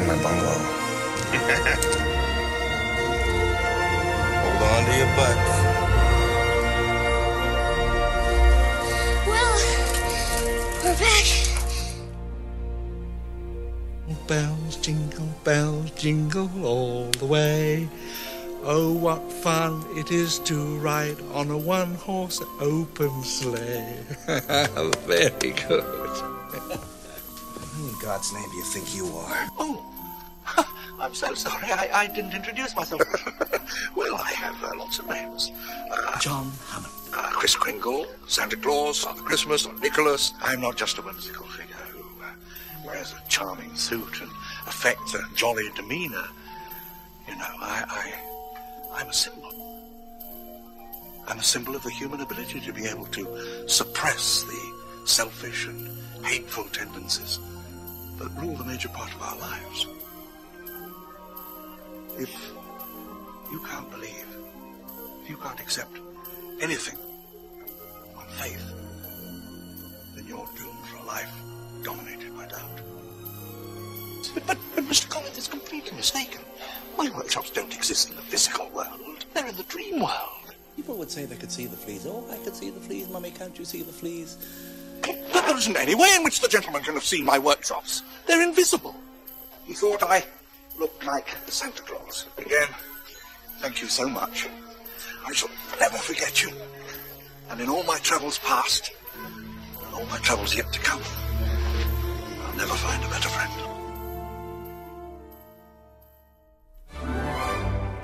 in my bungalow? Hold on to your butts. Well, we're back. Bells, jingle bells, jingle all the way. Oh, what fun it is to ride on a one horse open sleigh. Very good. Who in God's name do you think you are? Oh, I'm so sorry. I, I didn't introduce myself. well, I have uh, lots of names. Uh, John Hammond. uh, Kris Kringle, Santa Claus, Father Christmas, or Nicholas. I'm not just a whimsical figure who uh, wears a charming suit and affects a jolly demeanor. You know, I, I, I'm a symbol. I'm a symbol of the human ability to be able to suppress the selfish and hateful tendencies that rule the major part of our lives. If you can't believe, if you can't accept anything on faith, then you're doomed for a life dominated by doubt. But, but, but Mr. Collins is completely mistaken. My workshops don't exist in the physical world. They're in the dream world. People would say they could see the fleas. Oh, I could see the fleas. Mummy, can't you see the fleas? But there isn't any way in which the gentleman can have seen my workshops. They're invisible. He thought I looked like Santa Claus. Again, thank you so much. I shall never forget you. And in all my travels past, and all my travels yet to come, I'll never find a better friend.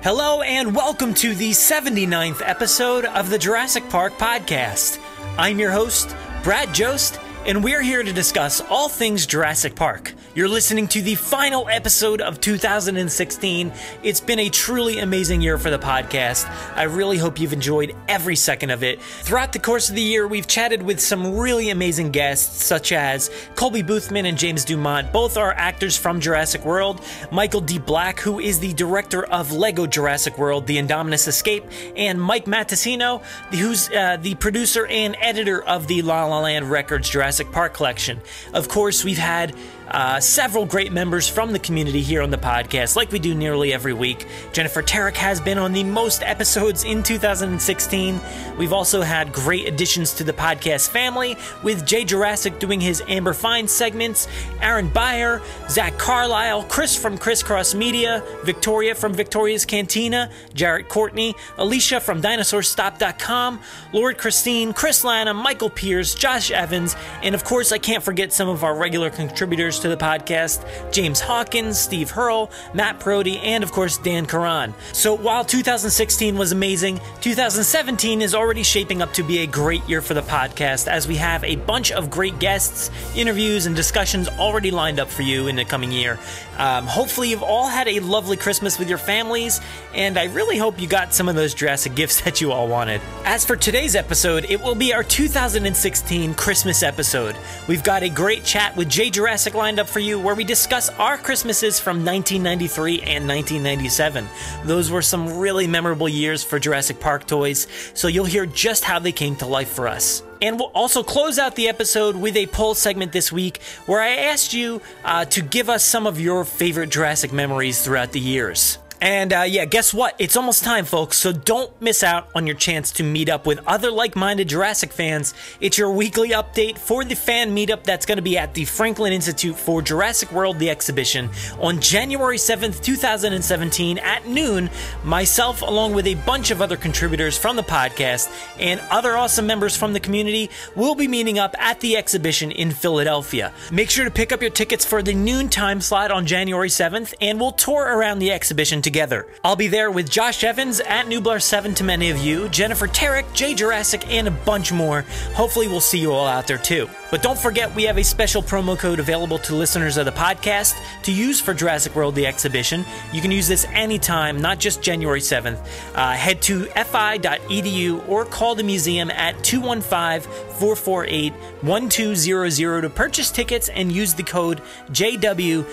Hello, and welcome to the 79th episode of the Jurassic Park podcast. I'm your host, Brad Jost, and we're here to discuss all things Jurassic Park. You're listening to the final episode of 2016. It's been a truly amazing year for the podcast. I really hope you've enjoyed every second of it. Throughout the course of the year, we've chatted with some really amazing guests, such as Colby Boothman and James Dumont. Both are actors from Jurassic World. Michael D. Black, who is the director of Lego Jurassic World, The Indominus Escape, and Mike Matessino, who's uh, the producer and editor of the La La Land Records Jurassic Park collection. Of course, we've had uh, several great members from the community here on the podcast, like we do nearly every week. Jennifer Tarek has been on the most episodes in 2016. We've also had great additions to the podcast family, with Jaye Jurassick doing his Amber Finds segments, Aaron Beyer, Zach Carlisle, Chris from Crisscross Media, Victoria from Victoria's Cantina, Jarrett Courtney, Alicia from DinosaurStop.com, Lord Christine, Chris Lana, Michael Pierce, Josh Evans, and of course, I can't forget some of our regular contributors to the podcast James Hawkins, Steve Hurl, Matt Prody, and of course, Dan Karan. So while 2016 was amazing, 2017 is already shaping up to be a great year for the podcast as we have a bunch of great guests, interviews, and discussions already lined up for you in the coming year. Um, hopefully, you've all had a lovely Christmas with your families, and I really hope you got some of those Jurassic gifts that you all wanted. As for today's episode, it will be our 2016 Christmas episode. We've got a great chat with Jaye Jurassick lined up for you where we discuss our Christmases from 1993 and 1997. Those were some really memorable years for Jurassic Park toys, so you'll hear just how they came to life for us. And we'll also close out the episode with a poll segment this week where I asked you uh, to give us some of your favorite Jurassic memories throughout the years. And uh, yeah, guess what? It's almost time, folks, so don't miss out on your chance to meet up with other like minded Jurassic fans. It's your weekly update for the fan meetup that's going to be at the Franklin Institute for Jurassic World The Exhibition on January 7th, 2017 at noon. Myself, along with a bunch of other contributors from the podcast and other awesome members from the community, will be meeting up at the exhibition in Philadelphia. Make sure to pick up your tickets for the noon time slot on January 7th, and we'll tour around the exhibition together. I'll be there with Josh Evans at Nublar7 to many of you, Jennifer Tarek, Jaye Jurassick, and a bunch more. Hopefully, we'll see you all out there too. But don't forget, we have a special promo code available to listeners of the podcast to use for Jurassic World the exhibition. You can use this anytime, not just January 7th. Uh, head to fi.edu or call the museum at 215 448 1200 to purchase tickets and use the code JWGENER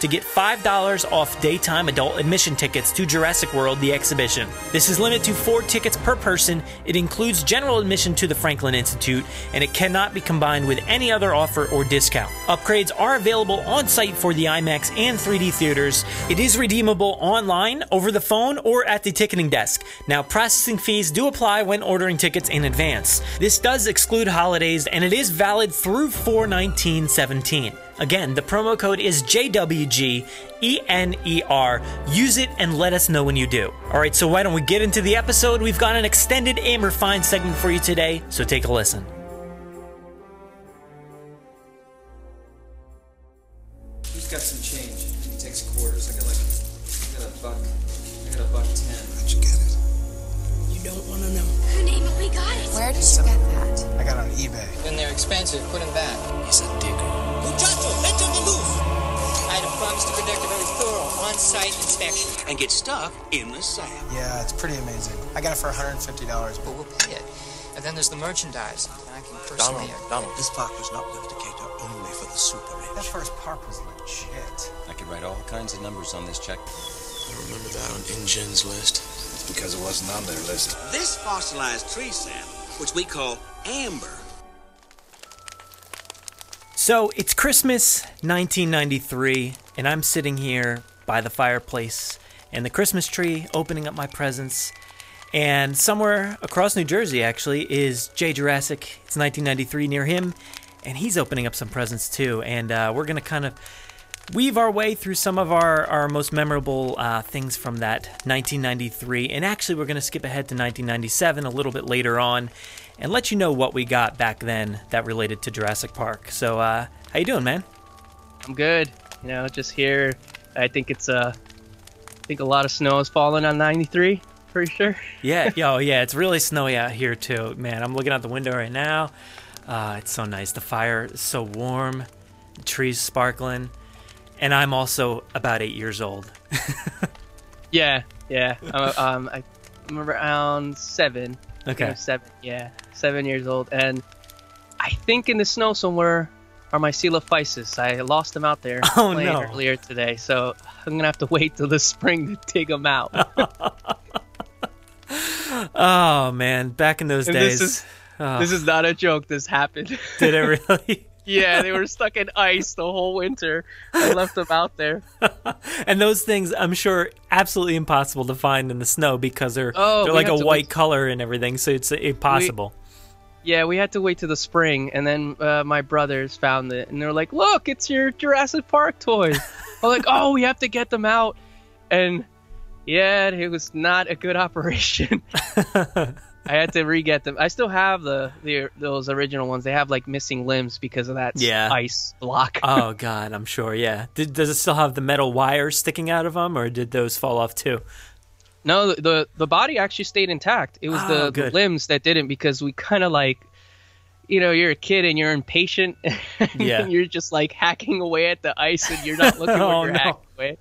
to get $5 off daytime adult admission tickets to Jurassic World the exhibition. This is limited to four tickets per person. It includes general admission to the Franklin Institute, and it cannot be combined with any other offer or discount. Upgrades are available on site for the IMAX and 3D theaters. It is redeemable online, over the phone, or at the ticketing desk. Now, processing fees do apply when ordering tickets in advance. This does exclude holidays, and it is valid through 41917. Again, the promo code is JWGENER. Use it and let us know when you do. All right, so why don't we get into the episode? We've got an extended Amber Finds segment for you today, so take a listen. Who's got some change? He takes quarters. I got like, I got a buck. I got a buck ten. How'd you get it? You don't want to know. Who name it? We got it. Where did you get that? I got it on eBay. When they're expensive, put them back. He's a digger. Muchacho, vete de luz. I had promised to conduct a very thorough on-site inspection. And get stuff in the sand. Yeah, it's pretty amazing. I got it for $150, But but we'll pay it. And then there's the merchandise. I can Donald, personally... Donald, this park was not built to cater only for the super that rich. first park was legit. I could write all kinds of numbers on this check. I remember that on InGen's list. It's because it wasn't on their list. This fossilized tree sap, which we call amber, So it's Christmas 1993, and I'm sitting here by the fireplace and the Christmas tree, opening up my presents. And somewhere across New Jersey, actually, is Jaye Jurassick. It's 1993 near him, and he's opening up some presents too. And uh, we're going to kind of weave our way through some of our, our most memorable uh, things from that 1993. And actually, we're going to skip ahead to 1997 a little bit later on and let you know what we got back then that related to Jurassic Park. So, uh, how you doing, man? I'm good. You know, just here. I think it's uh, I think a lot of snow has fallen on 93. Pretty sure. Yeah, yo, yeah, it's really snowy out here too, man. I'm looking out the window right now. Uh, it's so nice. The fire is so warm, the trees sparkling, and I'm also about eight years old. Yeah, yeah. I'm, um, I, around seven. Okay. Seven. Yeah, seven years old, and I think in the snow somewhere are my Coelophysis. I lost them out there Oh, no. earlier today, so I'm gonna have to wait till the spring to dig them out. Oh man, back in those And days. This is oh, this is not a joke. This happened. did it really? yeah, they were stuck in ice the whole winter. I left them out there. and those things, I'm sure, absolutely impossible to find in the snow because they're Oh, they're like a white wait- color and everything, so it's impossible. Yeah, we had to wait to the spring, and then uh, my brothers found it, and they're like, "Look, it's your Jurassic Park toys." I'm like, "Oh, we have to get them out," and yeah, it was not a good operation. I had to re-get them. I still have the, the those original ones. They have like missing limbs because of that Yeah. ice block. oh god, I'm sure. Yeah. Did, does it still have the metal wires sticking out of them, or did those fall off too? No, the, the body actually stayed intact. It was Oh, the, the limbs that didn't because we kind of like, you know, you're a kid and you're impatient. and Yeah. you're just like hacking away at the ice and you're not looking Oh, where you're no. hacking away.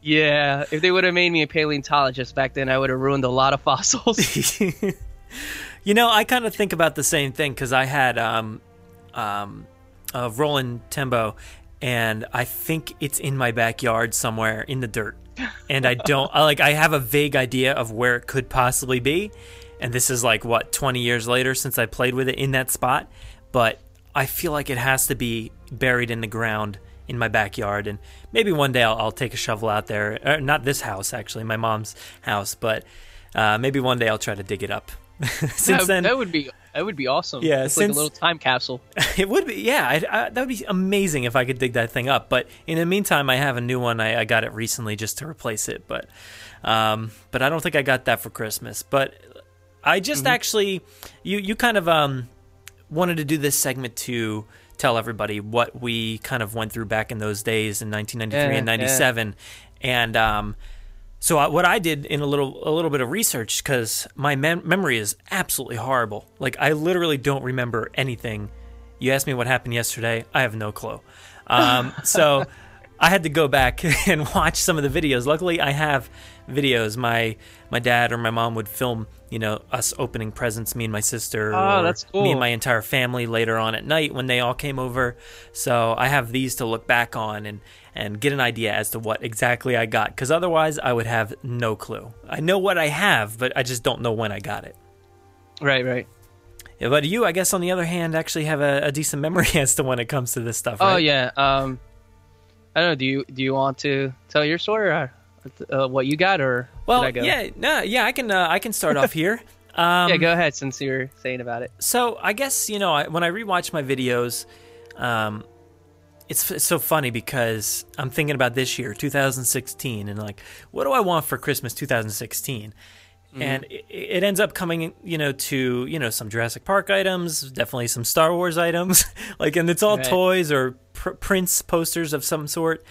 Yeah, if they would have made me a paleontologist back then, I would have ruined a lot of fossils. you know, I kind of think about the same thing because I had um, um, a Roland Tembo, and I think it's in my backyard somewhere in the dirt, and I don't I, like. I have a vague idea of where it could possibly be, and this is like what 20 years later since I played with it in that spot, but I feel like it has to be buried in the ground in my backyard and maybe one day I'll, I'll take a shovel out there uh, not this house actually my mom's house but uh, maybe one day I'll try to dig it up since that, then that would be that would be awesome. Yeah, it's like since- a little time capsule. it would be yeah I, I, that would be amazing if I could dig that thing up but in the meantime I have a new one I, I got it recently just to replace it but um, but I don't think I got that for Christmas but I just actually you you kind of um wanted to do this segment to tell everybody what we kind of went through back in those days in 1993 and Yeah, yeah. 97 and um So I, what I did in a little a little bit of research because my mem- memory is absolutely horrible. Like I literally don't remember anything. You asked me what happened yesterday. I have no clue. Um, so I had to go back and watch some of the videos. Luckily, I have videos. My my dad or my mom would film, you know, us opening presents, me and my sister, Oh, or that's me and my entire family later on at night when they all came over. So I have these to look back on and and get an idea as to what exactly I got. Because otherwise, I would have no clue. I know what I have, but I just don't know when I got it. Right, right. Yeah, but you, I guess, on the other hand, actually have a, a decent memory as to when it comes to this stuff. Oh yeah. Um, I don't know. Do you do you want to tell your story or uh, what you got or Well, I go? yeah, no, yeah, I can, uh, I can start off here. Um, yeah, go ahead since you were saying about it. So I guess you know I, when I rewatch my videos, um, it's, it's so funny because I'm thinking about this year, 2016, and like, what do I want for Christmas 2016? Mhm. And it, it ends up coming, you know, to you know some Jurassic Park items, definitely some Star Wars items, like, and it's all Right. toys or pr- prints, posters of some sort.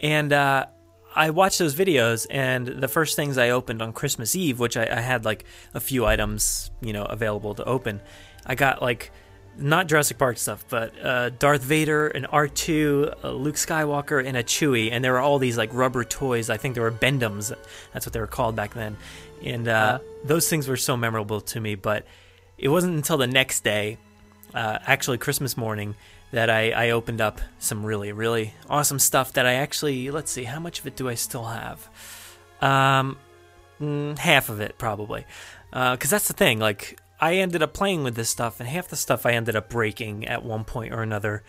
And uh, I watched those videos, and the first things I opened on Christmas Eve, which I, I had like a few items, you know, available to open. I got like not Jurassic Park stuff, but uh, Darth Vader, an R2, a Luke Skywalker, and a Chewie, and there were all these like rubber toys. I think they were Bend-Ems. That's what they were called back then, and uh, those things were so memorable to me. But it wasn't until the next day, uh, actually Christmas morning, that I, I opened up some really really awesome stuff. That I actually let's see, how much of it do I still have? Um, mm, half of it probably, because that's the thing. Like I ended up playing with this stuff, and half the stuff I ended up breaking at one point or another,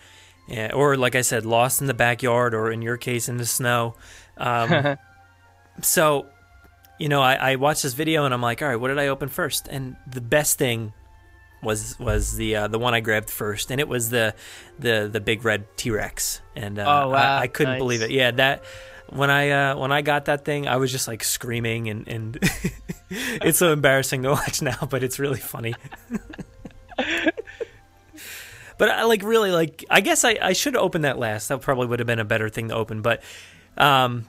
Yeah, or like I said, lost in the backyard, or in your case, in the snow. Um, so, you know, I, I watched this video, and I'm like, all right, what did I open first? And the best thing was was the uh, the one I grabbed first, and it was the the the big red T Rex, and uh, Oh, wow. I, I couldn't Nice. believe it. Yeah, that when I uh, when I got that thing, I was just like screaming, and and it's so embarrassing to watch now, but it's really funny. but I like really like. I guess I I should have opened that last. That probably would have been a better thing to open, but um,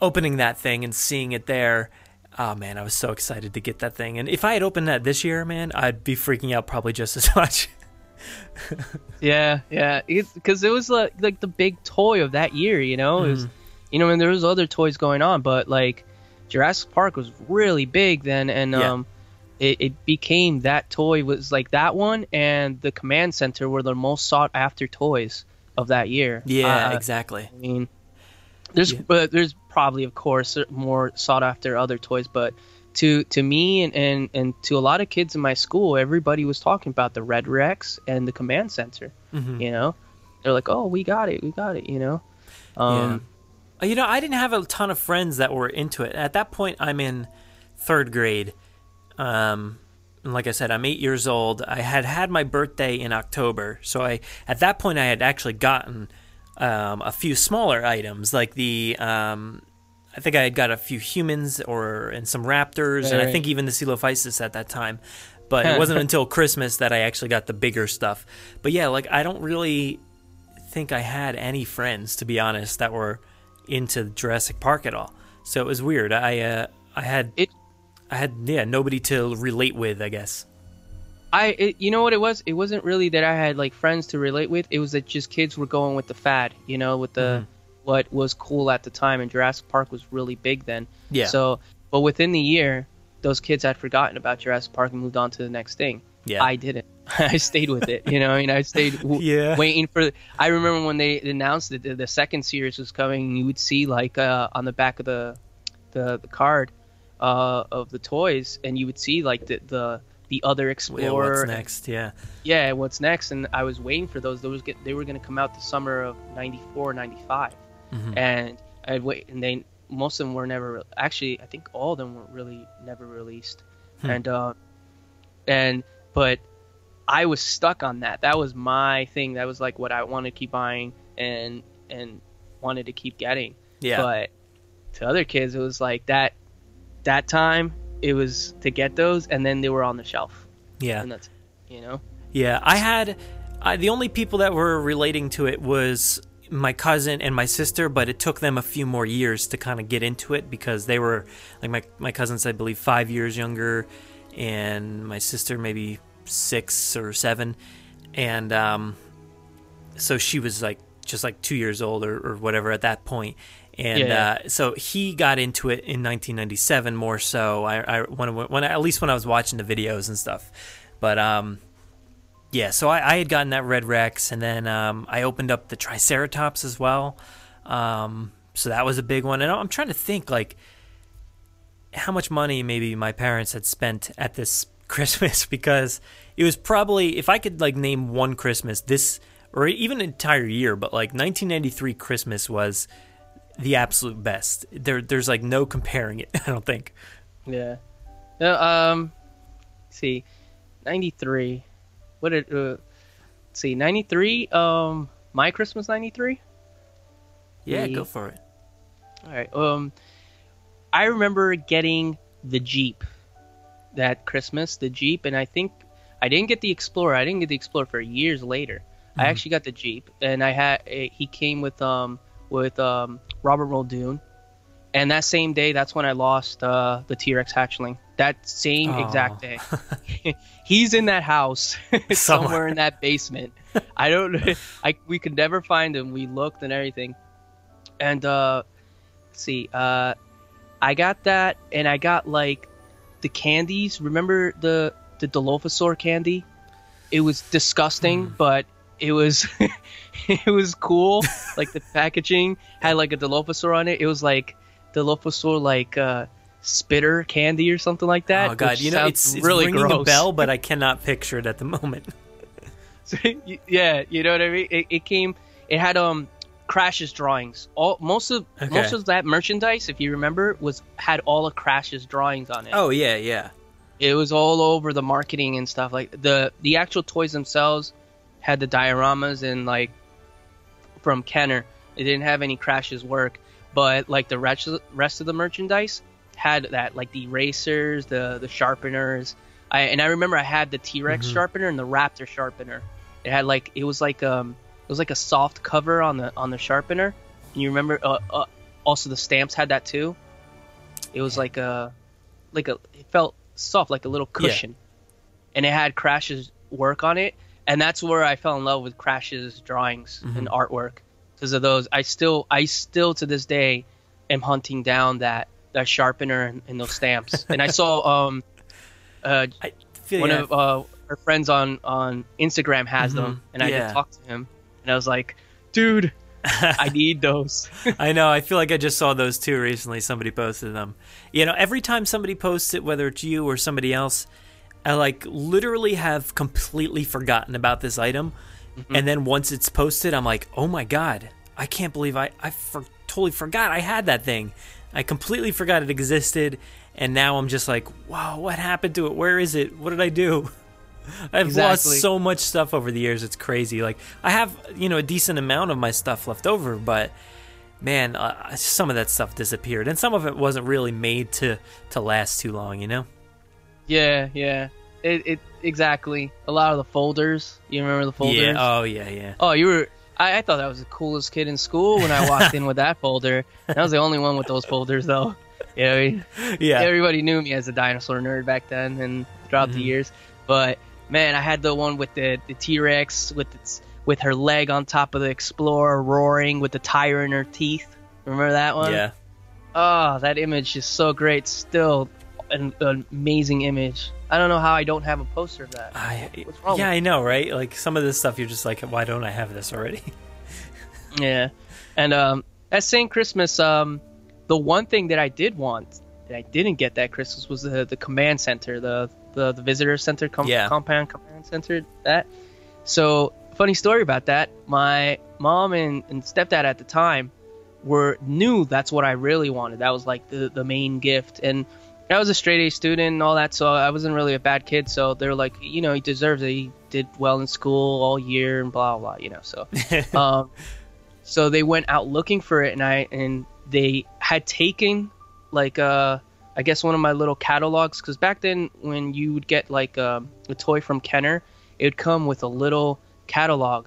opening that thing and seeing it there. Oh man, I was so excited to get that thing. And if I had opened that this year, man, I'd be freaking out probably just as much. Yeah, yeah, because it was like like the big toy of that year, you know. It was, Mhm. you know, and there was other toys going on, but like Jurassic Park was really big then, and Yeah. um, it, it became that toy was like that one and the Command Center were the most sought after toys of that year. Yeah, Uh, exactly. I mean, there's but there's probably of course more sought after other toys, but to to me and, and and to a lot of kids in my school, everybody was talking about the Red Rex and the Command Center. Mhm. You know, they're like, oh, we got it, we got it. You know, um, Uh, You know, I didn't have a ton of friends that were into it. At that point, I'm in third grade. Um, and like I said, I'm eight years old. I had had my birthday in October, so I at that point I had actually gotten um, a few smaller items, like the um, I think I had got a few humans or and some raptors, and I think even the Coelophysis at that time. But it wasn't until Christmas that I actually got the bigger stuff. But yeah, like I don't really think I had any friends, to be honest, that were into Jurassic Park at all. So it was weird. I uh, I had it. I had yeah nobody to relate with. I guess. I it, you know what it was? It wasn't really that I had like friends to relate with. It was that just kids were going with the fad, you know, with the Mhm. What was cool at the time, and Jurassic Park was really big then. Yeah. So, but within the year, those kids had forgotten about Jurassic Park and moved on to the next thing. Yeah. I didn't. I stayed with it. You know, I mean, I stayed w- Yeah. waiting for. I remember when they announced that the, the second series was coming. You would see like uh, on the back of the the, the card uh, of the toys, and you would see like the the, the other Yeah, explorer. what's next? Yeah. yeah, what's next? And I was waiting for those. Those get they were going to come out the summer of '94, '95, Mhm. and I'd wait. And they most of them were never actually. I think all of them were really never released. Hmm. And uh, and but I was stuck on that. That was my thing. That was like what I wanted to keep buying and and wanted to keep getting. Yeah. But to other kids, it was like that. That time, it was to get those, and then they were on the shelf. Yeah. And that's you know. Yeah, I had I, the only people that were relating to it was my cousin and my sister, but it took them a few more years to kind of get into it because they were like my my cousin's I believe five years younger, and my sister maybe six or seven, and um, so she was like just like two years old or, or whatever at that point. And Yeah. uh, so he got into it in 1997 more so. I, I when, when at least when I was watching the videos and stuff, but um, yeah. So I, I had gotten that Red Rex, and then um, I opened up the Triceratops as well. Um, so that was a big one. And I'm trying to think like how much money maybe my parents had spent at this Christmas because it was probably if I could like name one Christmas this or even entire year, but like 1993 Christmas was the absolute best. There, there's like no comparing it. I don't think. Yeah. No, um, see, ninety three. What did uh, let's see ninety three? Um, my Christmas ninety three. Yeah, The- go for it. All right. Um, I remember getting the Jeep that Christmas, the Jeep, and I think I didn't get the Explorer. I didn't get the Explorer for years later. I Mhm. actually got the Jeep, and I had eh, he came with um with um Robert Muldoon, and that same day, that's when I lost uh, the T Rex hatchling. That same Aw. exact day, he's in that house somewhere in that basement. I don't. I we could never find him. We looked and everything, and uh, let's see. Uh, I got that, and I got like the candies. Remember the the Dilophosaur candy? It was disgusting, but it was it was cool. like the packaging had like a Dilophosaur on it. It was like Dilophosaur like uh, spitter candy or something like that. oh god, you know it's, it's really ringing gross. a bell, but I cannot picture it at the moment. yeah, you know what I mean. It, it came. It had um Crash's drawings. All most of Okay. most of that merchandise, if you remember, was had all of Crash's drawings on it. Oh yeah, yeah. It was all over the marketing and stuff. Like the the actual toys themselves had the dioramas and like from Kenner. It didn't have any Crash's work, but like the rest of, rest of the merchandise had that, like the erasers, the the sharpeners. I and I remember I had the T Rex Mhm. sharpener and the Raptor sharpener. It had like it was like um it was like a soft cover on the on the sharpener. And you remember uh, uh, also the stamps had that too. It was like a like a it felt soft like a little Yeah. cushion. And it had Crash's work on it, and that's where I fell in love with Crash's drawings and Mhm. artwork because of those. I still I still to this day am hunting down that that sharpener and, and those stamps. and I saw um uh feel one ya. of uh our friends on on Instagram has Mhm. them, and I Yeah. did talk to him, and I was like, dude, I need those. I know. I feel like I just saw those too recently. Somebody posted them. You know, every time somebody posts it, whether it's you or somebody else, I like literally have completely forgotten about this item, Mm-hmm. and then once it's posted, I'm like, oh my god, I can't believe I I for, totally forgot I had that thing. I completely forgot it existed, and now I'm just like, wow, what happened to it? Where is it? What did I do? I've Exactly. lost so much stuff over the years. It's crazy. Like I have, you know, a decent amount of my stuff left over, but man, uh, some of that stuff disappeared, and some of it wasn't really made to to last too long. You know? yeah, yeah. It, it exactly. A lot of the folders. You remember the folders? Yeah. Oh yeah, yeah. Oh, you were. I, I thought that was the coolest kid in school when I walked in with that folder. I was the only one with those folders, though. You know, I mean? Yeah. Everybody knew me as a dinosaur nerd back then, and throughout the Mhm. years. But man, I had the one with the the T Rex with its with her leg on top of the Explorer, roaring with the tire in her teeth. Remember that one? Yeah. Oh, that image is so great. Still, an, an amazing image. I don't know how I don't have a poster of that. I, What's wrong yeah, I know, right? Like some of this stuff, you're just like, why don't I have this already? Yeah, and um, that same Christmas, um, the one thing that I did want that I didn't get that Christmas was the the command center, the the, the visitor center, com- Yeah. compound command center. That. So funny story about that. My mom and, and stepdad at the time were knew that's what I really wanted. That was like the the main gift, and I was a straight A student and all that, so I wasn't really a bad kid. So they're like, you know, he deserves it. He did well in school all year and blah blah, you know. So, um, so they went out looking for it, and I and they had taken like uh I guess one of my little catalogs because back then when you would get like um, a toy from Kenner, it would come with a little catalog,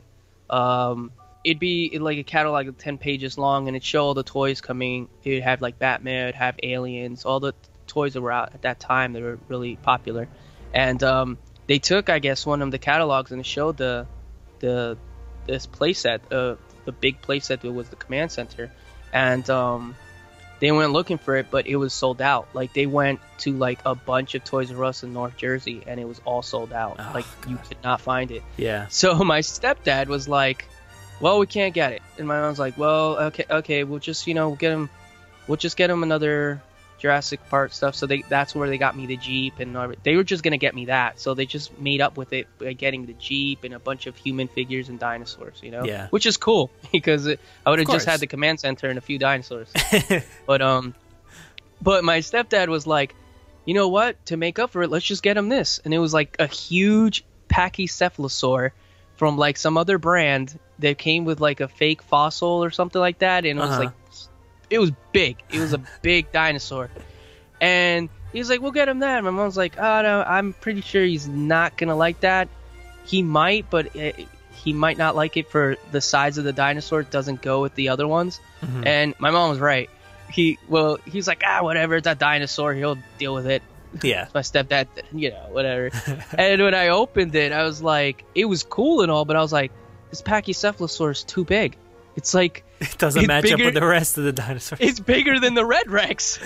um, it'd be like a catalog of 10 pages long and it'd show all the toys coming it'd have like batman it'd have aliens all the toys that were out at that time that were really popular. And um, they took i guess one of the catalogs and showed the the this playset uh, the big playset that was the command center. And um, they went looking for it but it was sold out. Like they went to like a bunch of toys r us in north jersey and it was all sold out. Oh, like you could not find it. Yeah. so my stepdad was like, "Well, we can't get it," and my mom's like, "Well, okay, okay, we'll just you know we'll get him, we'll just get him another Jurassic Park stuff." So they that's where they got me the Jeep, and they were just gonna get me that. So they just made up with it by getting the Jeep and a bunch of human figures and dinosaurs, you know, Yeah. which is cool because it, I would have just had the command center and a few dinosaurs. but um, but my stepdad was like, you know what? To make up for it, let's just get him this. And it was like a huge pachycephalosaur from like some other brand that came with like a fake fossil or something like that. And it was Uh-huh. like, it was big. It was a big dinosaur. And he was like, we'll get him that. And my mom's like, oh, no, I'm pretty sure he's not going to like that. He might, but it, he might not like it for the size of the dinosaur. It doesn't go with the other ones. Mhm. And my mom was right. He, well, he's like, ah, whatever. It's a dinosaur. He'll deal with it Yeah. my stepdad, you know, whatever. and when I opened it, I was like, it was cool and all, but I was like, this Pachycephalosaur is too big. It's like It doesn't match up with the rest of the dinosaurs. It's bigger than the Red Rex.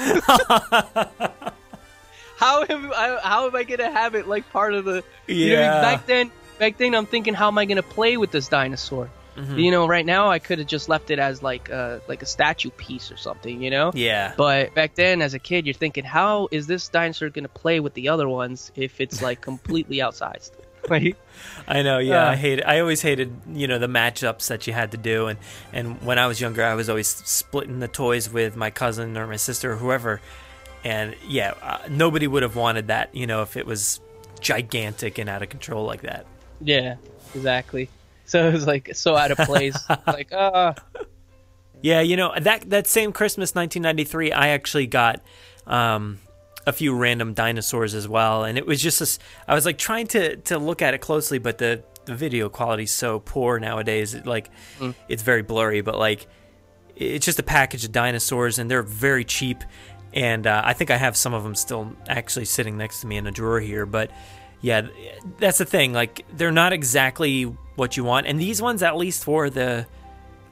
how am I, how am I gonna have it like part of the? You know, Yeah. back then, back then, I'm thinking, how am I gonna play with this dinosaur? Mhm. You know, right now I could have just left it as like a like a statue piece or something. You know. Yeah. But back then, as a kid, you're thinking, how is this dinosaur going to play with the other ones if it's like completely outsized? I know, yeah. Uh, I hate. I always hated, you know, the matchups that you had to do, and and when I was younger, I was always splitting the toys with my cousin or my sister or whoever, and yeah, uh, nobody would have wanted that, you know, if it was gigantic and out of control like that. Yeah, exactly. So it was like so out of place. like, ah, Yeah, you know that that same Christmas, 1993, I actually got um, a few random dinosaurs as well, and it was just this. I was like trying to to look at it closely, but the the video quality's so poor nowadays. It, like Mm. it's very blurry, but like it's just a package of dinosaurs, and they're very cheap. And uh, I think I have some of them still actually sitting next to me in a drawer here, but. Yeah, that's the thing. Like, they're not exactly what you want, and these ones, at least for the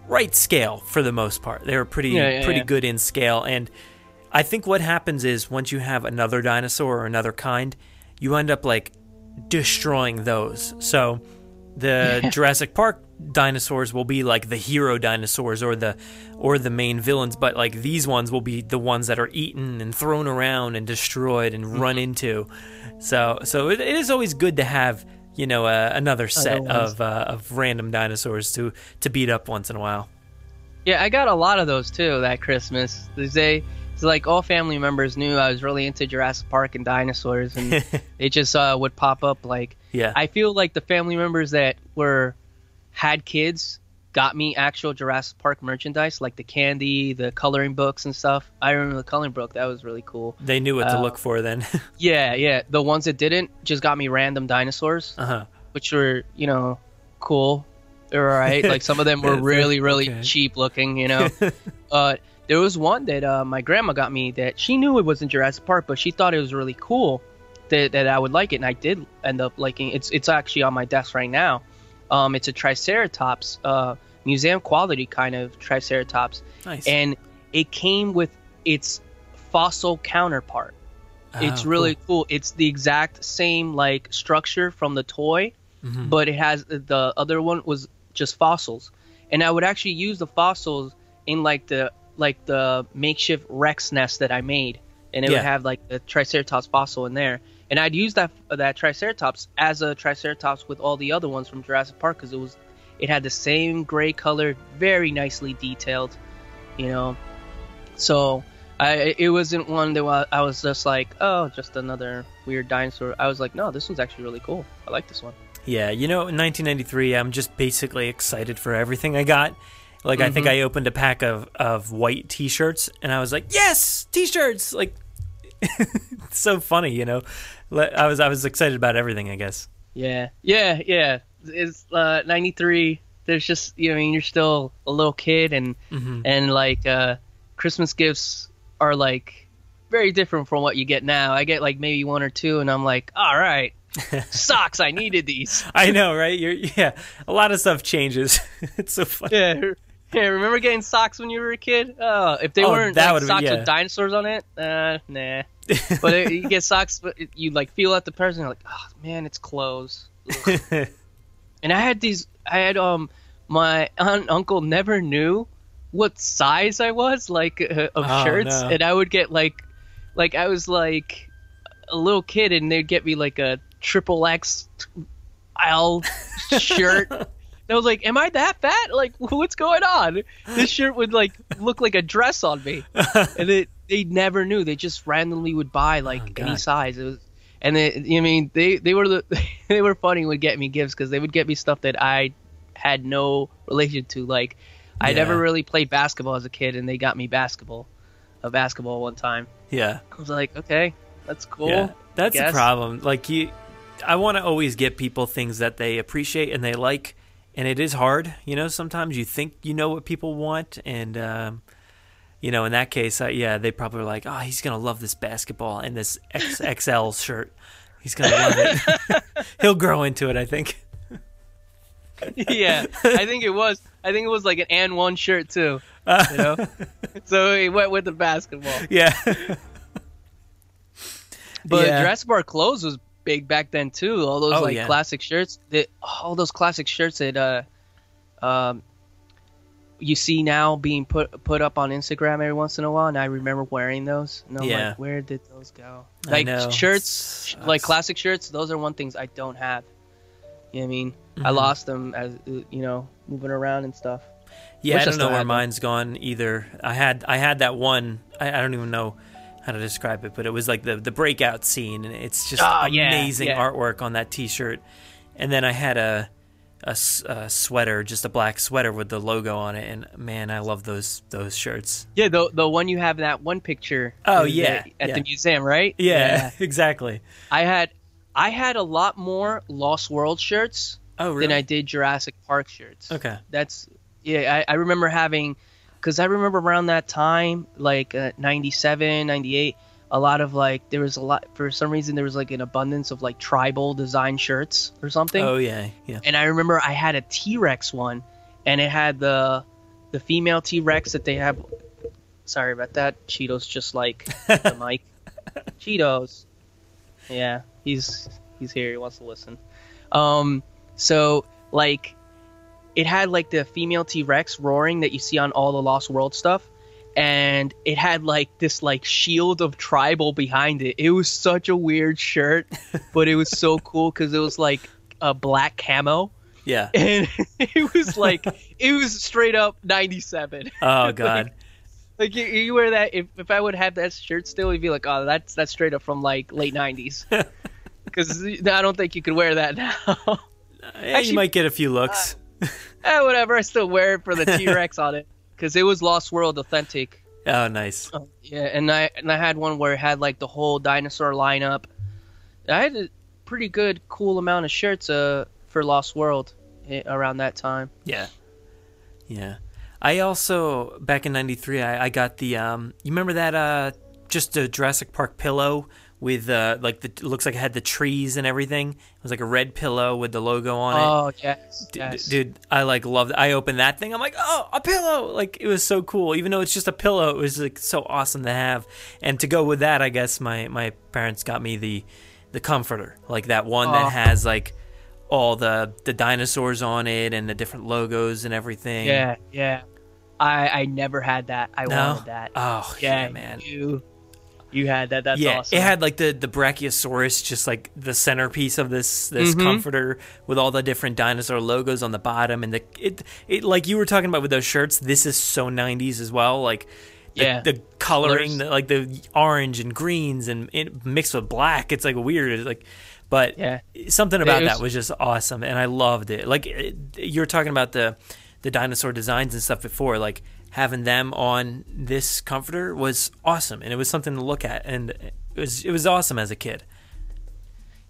right scale for the most part. They were pretty Yeah, yeah, pretty yeah. good in scale and I think what happens is once you have another dinosaur or another kind, you end up like destroying those. So the Jurassic Park dinosaurs will be like the hero dinosaurs or the or the main villains, but like these ones will be the ones that are eaten and thrown around and destroyed and run Mm-hmm. into. So so it, it is always good to have you know uh, another set of uh, of random dinosaurs to to beat up once in a while. yeah, I got a lot of those too that Christmas. They, like all family members knew I was really into Jurassic Park and dinosaurs, and they just uh, would pop up. Like, Yeah. I feel like the family members that were had kids got me actual Jurassic Park merchandise, like the candy, the coloring books and stuff. I remember the coloring book; that was really cool. They knew what to Uh, look for then. Yeah, yeah. The ones that didn't just got me random dinosaurs, uh-huh. which were, you know, cool. Alright. like some of them were really, really okay. cheap looking, you know. uh, there was one that uh, my grandma got me that she knew it wasn't Jurassic Park, but she thought it was really cool that, that I would like it, and I did end up liking it. It's it's actually on my desk right now. Um, it's a Triceratops, uh, museum quality kind of Triceratops, Nice. and it came with its fossil counterpart. It's Oh, really cool. It's the exact same like structure from the toy, Mhm. but it has the other one was just fossils. And I would actually use the fossils in like the like the makeshift Rex nest that I made, and it Yeah. would have like the Triceratops fossil in there. And I'd use that that Triceratops as a Triceratops with all the other ones from Jurassic Park because it was it had the same gray color, very nicely detailed, you know. So I it wasn't one that I was just like, oh, just another weird dinosaur. I was like, no, this one's actually really cool. I like this one. Yeah, you know, in 1993, I'm just basically excited for everything I got. Like, I think Mhm. I opened a pack of, of white T-shirts, and I was like, "Yes, T-shirts!" Like, it's so funny, you know. I was I was excited about everything. I guess. Yeah, yeah, yeah. It's uh, '93. there's just you know I mean you're still a little kid and Mhm. and like uh, Christmas gifts are like very different from what you get now. I get like maybe one or two, and I'm like, all right, socks. I needed these. I know, right? You're yeah. A lot of stuff changes. it's so funny. Yeah. Yeah, remember getting socks when you were a kid? Oh, if they Oh, weren't like, would've been- socks yeah. with dinosaurs on it, uh, nah. but it, you get socks, but it- you like feel at the person, you're like, oh man, it's clothes. And I had these, I had um, my aunt uncle never knew what size I was, like uh, of Oh, shirts, no. and I would get like, like I was like a little kid, and they'd get me like a triple X L shirt. I was like, "Am I that fat? Like, what's going on?" This shirt would like look like a dress on me, and it, they never knew. They just randomly would buy oh, like any size. It was, and they, I mean, they they were the they were funny would get me gifts because they would get me stuff that I had no relation to. Like, I never really played basketball as a kid, and they got me basketball, a basketball one time. Yeah. I was like, okay, that's cool. Yeah, that's the problem. Like you, I want to always get people things that they appreciate and they like, and it is hard. You know, sometimes you think you know what people want, and um, you know, in that case, uh, yeah, they probably are like, oh, he's gonna love this basketball and this XXL shirt. He's gonna love it. He'll grow into it, I think. yeah, I think it was. I think it was like an and one shirt too. You know, so he went with the basketball. Yeah. But Yeah. Jurassic Park clothes was big back then too. All those Oh, like yeah. classic shirts. That all those classic shirts that uh, um, you see now being put put up on Instagram every once in a while, and I remember wearing those. And I'm Yeah. like, where did those go? Like shirts, sh- like classic shirts. Those are one things I don't have. You know I mean? I Mhm. lost them as you know moving around and stuff. Yeah, Wish I don't still know where them. mine's gone either. I had I had that one. I, I don't even know how to describe it, but it was like the the breakout scene, and it's just ah, yeah, amazing yeah. artwork on that T-shirt. And then I had a a sweater, just a black sweater with the logo on it, and man, I love those those shirts. Yeah, the the one you have in that one picture. Oh, yeah, at, at yeah. the museum, right? Yeah, exactly. I had I had a lot more Lost World shirts Oh, really? than? I did Jurassic Park shirts. Okay. That's yeah. I, I remember having because I remember around that time, like uh, 97, 98, a lot of like there was a lot for some reason there was like an abundance of like tribal design shirts or something. Oh yeah, yeah. And I remember I had a T Rex one, and it had the the female T Rex that they have. Sorry about that. Cheetos just like the mic. Cheetos. Yeah, he's he's here. He wants to listen. Um, so like, it had like the female T Rex roaring that you see on all the Lost World stuff, and it had like this like shield of tribal behind it. It was such a weird shirt, but it was so cool because it was like a black camo. Yeah. And it was like it was straight up ninety seven. Oh god. Like you, you wear that if, if I would have that shirt still, you'd be like, oh, that's that's straight up from like late nineties. Because I don't think you could wear that now. Yeah, you might get a few looks. Uh, eh, whatever. I still wear it for the T Rex on it because it was Lost World authentic. oh, nice. Yeah, and I and I had one where it had like the whole dinosaur lineup. I had a pretty good, cool amount of shirts uh for Lost World eh, around that time. Yeah. Yeah. I also back in '93, I, I got the um. You remember that uh, just a Jurassic Park pillow with uh, like the looks like it had the trees and everything. It was like a red pillow with the logo on it. Oh yes, D- yes. dude, I like loved. It. I opened that thing. I'm like, oh, a pillow! Like it was so cool. Even though it's just a pillow, it was like so awesome to have. And to go with that, I guess my my parents got me the the comforter, like that one Oh. that has like all the the dinosaurs on it and the different logos and everything. Yeah, yeah. I I never had that. I No? wanted that. Oh, yeah, man. You you had that. That's yeah, awesome. it had like the the Brachiosaurus, just like the centerpiece of this this Mhm. comforter with all the different dinosaur logos on the bottom, and the it it like you were talking about with those shirts. This is so '90s as well, like. The, Yeah. the coloring, the, like the orange and greens, and it mixed with black. It's like weird. It's like, but Yeah. something about It that was- was just awesome, and I loved it. Like it, you were talking about the the dinosaur designs and stuff before, like having them on this comforter was awesome, and it was something to look at, and it was it was awesome as a kid.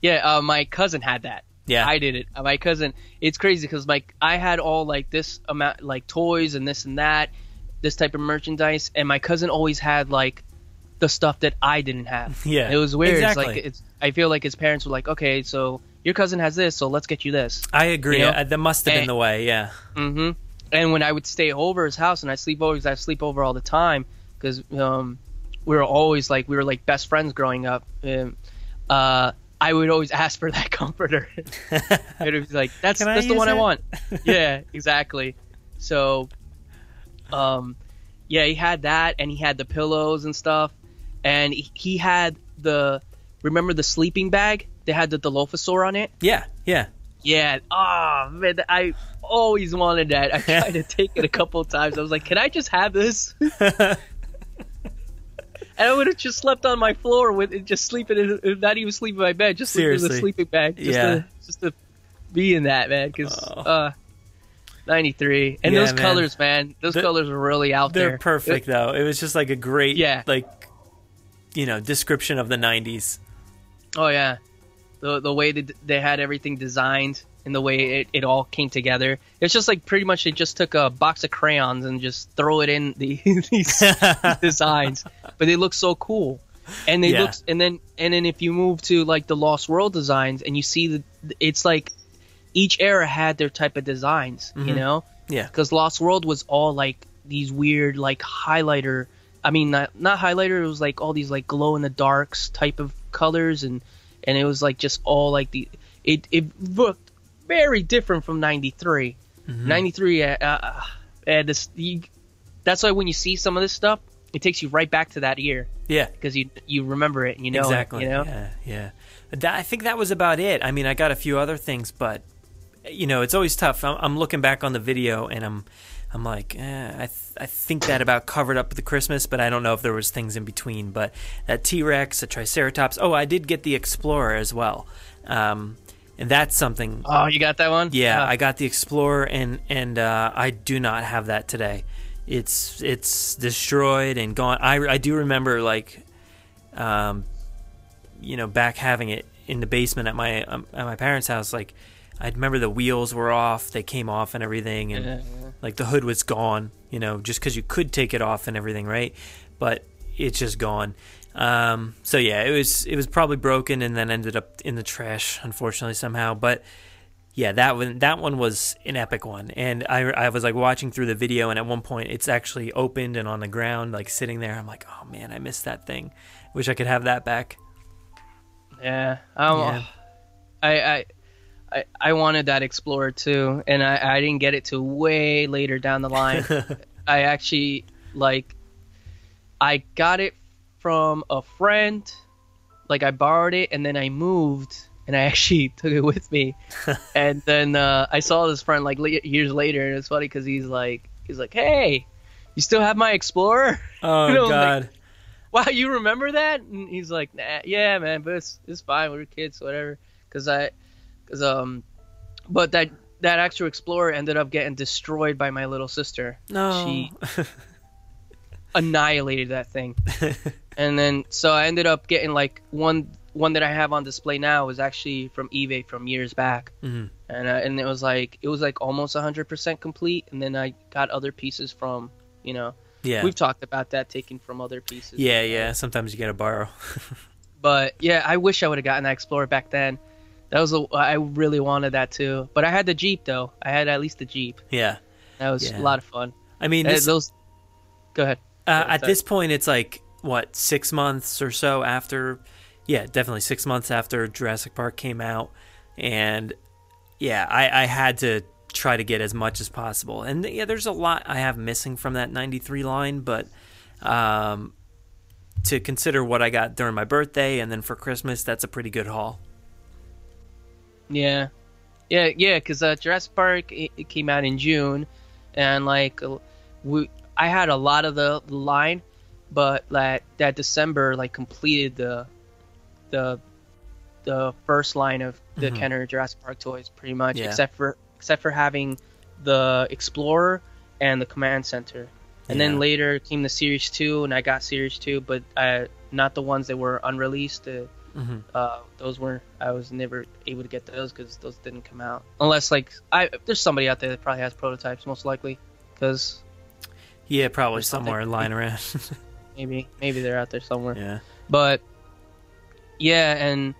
Yeah, uh, my cousin had that. Yeah. I did it. My cousin. It's crazy because like I had all like this amount like toys and this and that, this type of merchandise, and my cousin always had like the stuff that I didn't have. Yeah, it was weird. exactly. It's like it's. I feel like his parents were like, okay, so your cousin has this, so let's get you this. I agree. You know? Uh, that must have been And- the way. Yeah. hmm And when I would stay over his house and I sleep over, because I sleep over all the time, because um, we were always like we were like best friends growing up. And, uh, I would always ask for that comforter. it would be like, "That's that's the one I want." yeah, exactly. So, um, yeah, he had that, and he had the pillows and stuff, and he, he had the remember the sleeping bag that had the Dilophosaur on it. Yeah. Yeah. Yeah. Oh man, I always wanted that. I tried to take it a couple of times. I was like, "Can I just have this?" and I would have just slept on my floor with it, just sleeping, in, not even sleeping in my bed, just sleeping in the sleeping bag, just Yeah. to just to be in that man. Because uh, ninety three and Yeah, those man. colors, man, those The- colors are really out They're there. perfect though. It was just like a great, Yeah. like, you know, description of the '90s. Oh yeah, the the way that they had everything designed and the way it, it all came together. It's just like pretty much they just took a box of crayons and just throw it in the, these designs, but they look so cool. And they Yeah. look and then and then if you move to like the Lost World designs and you see the it's like each era had their type of designs, you Mhm. know? Yeah. Because Lost World was all like these weird like highlighter. I mean, not not highlighter. It was like all these like glow in the darks type of colors, and and it was like just all like the it it looked very different from '93. Mhm. '93, uh, uh, uh, this you, that's why when you see some of this stuff, it takes you right back to that year. Yeah. because you you remember it, and you know it, exactly. you know. Yeah, yeah. That, I think that was about it. I mean, I got a few other things, but you know, it's always tough. I'm, I'm looking back on the video, and I'm, I'm like, eh, I, th- I think that about covered up the Christmas, but I don't know if there was things in between. But that T Rex, the Triceratops. Oh, I did get the Explorer as well. Um, and that's something. Oh, you got that one? Yeah, Ah. I got the Explorer, and and uh, I do not have that today. It's it's destroyed and gone. I, I do remember like, um, you know, back having it in the basement at my um, at my parents' house. Like, I remember the wheels were off, they came off and everything, and Yeah. Like the hood was gone. You know, just because you could take it off and everything, right? But it's just gone. Um, so yeah, it was it was probably broken and then ended up in the trash, unfortunately somehow. But yeah, that one that one was an epic one, and I I was like watching through the video, and at one point it's actually opened and on the ground, like sitting there. I'm like, oh man, I missed that thing. Wish I could have that back. Yeah, um, Yeah. I, I, I, I wanted that Explorer too, and I, I didn't get it till way later down the line. I actually like, I got it from a friend, like I borrowed it, and then I moved, and I actually took it with me, and then uh, I saw this friend like le- years later, and it's funny because he's like, he's like, hey, you still have my Explorer? Oh You know, like, god. wow, you remember that? And he's like, nah, yeah, man, but it's, it's fine. We were kids, whatever. Cause I, cause um, but that that actual Explorer ended up getting destroyed by my little sister. No. she annihilated that thing. and then so I ended up getting like one one that I have on display now is actually from eBay from years back. Mhm. And uh, and it was like it was like almost 100% complete and then I got other pieces from, you know. Yeah. We've talked about that taking from other pieces. Yeah, yeah. Sometimes you gotta borrow. But yeah, I wish I would have gotten that Explorer back then. That was a, I really wanted that too. But I had the Jeep though. I had at least the Jeep. yeah. That was Yeah. a lot of fun. I mean, Uh, this, those. Go ahead. Uh, at this point, it's like what six months or so after. Yeah, definitely six months after Jurassic Park came out, and yeah, I, I had to try to get as much as possible. And yeah, there's a lot I have missing from that '93 line, but um, to consider what I got during my birthday and then for Christmas, that's a pretty good haul. Yeah, yeah, yeah. Because uh, Jurassic Park it, it came out in June, and like uh, we, I had a lot of the, the line, but like that December like completed the the the first line of the Mhm. Kenner Jurassic Park toys pretty much, Yeah. except for except for having the Explorer and the Command Center. And Yeah. then later came the Series Two, and I got Series Two, but uh, not the ones that were unreleased. Uh, Mhm. Uh, those were I was never able to get those because those didn't come out unless like I there's somebody out there that probably has prototypes most likely because Yeah, probably somewhere lying around. maybe maybe they're out there somewhere. yeah. but yeah and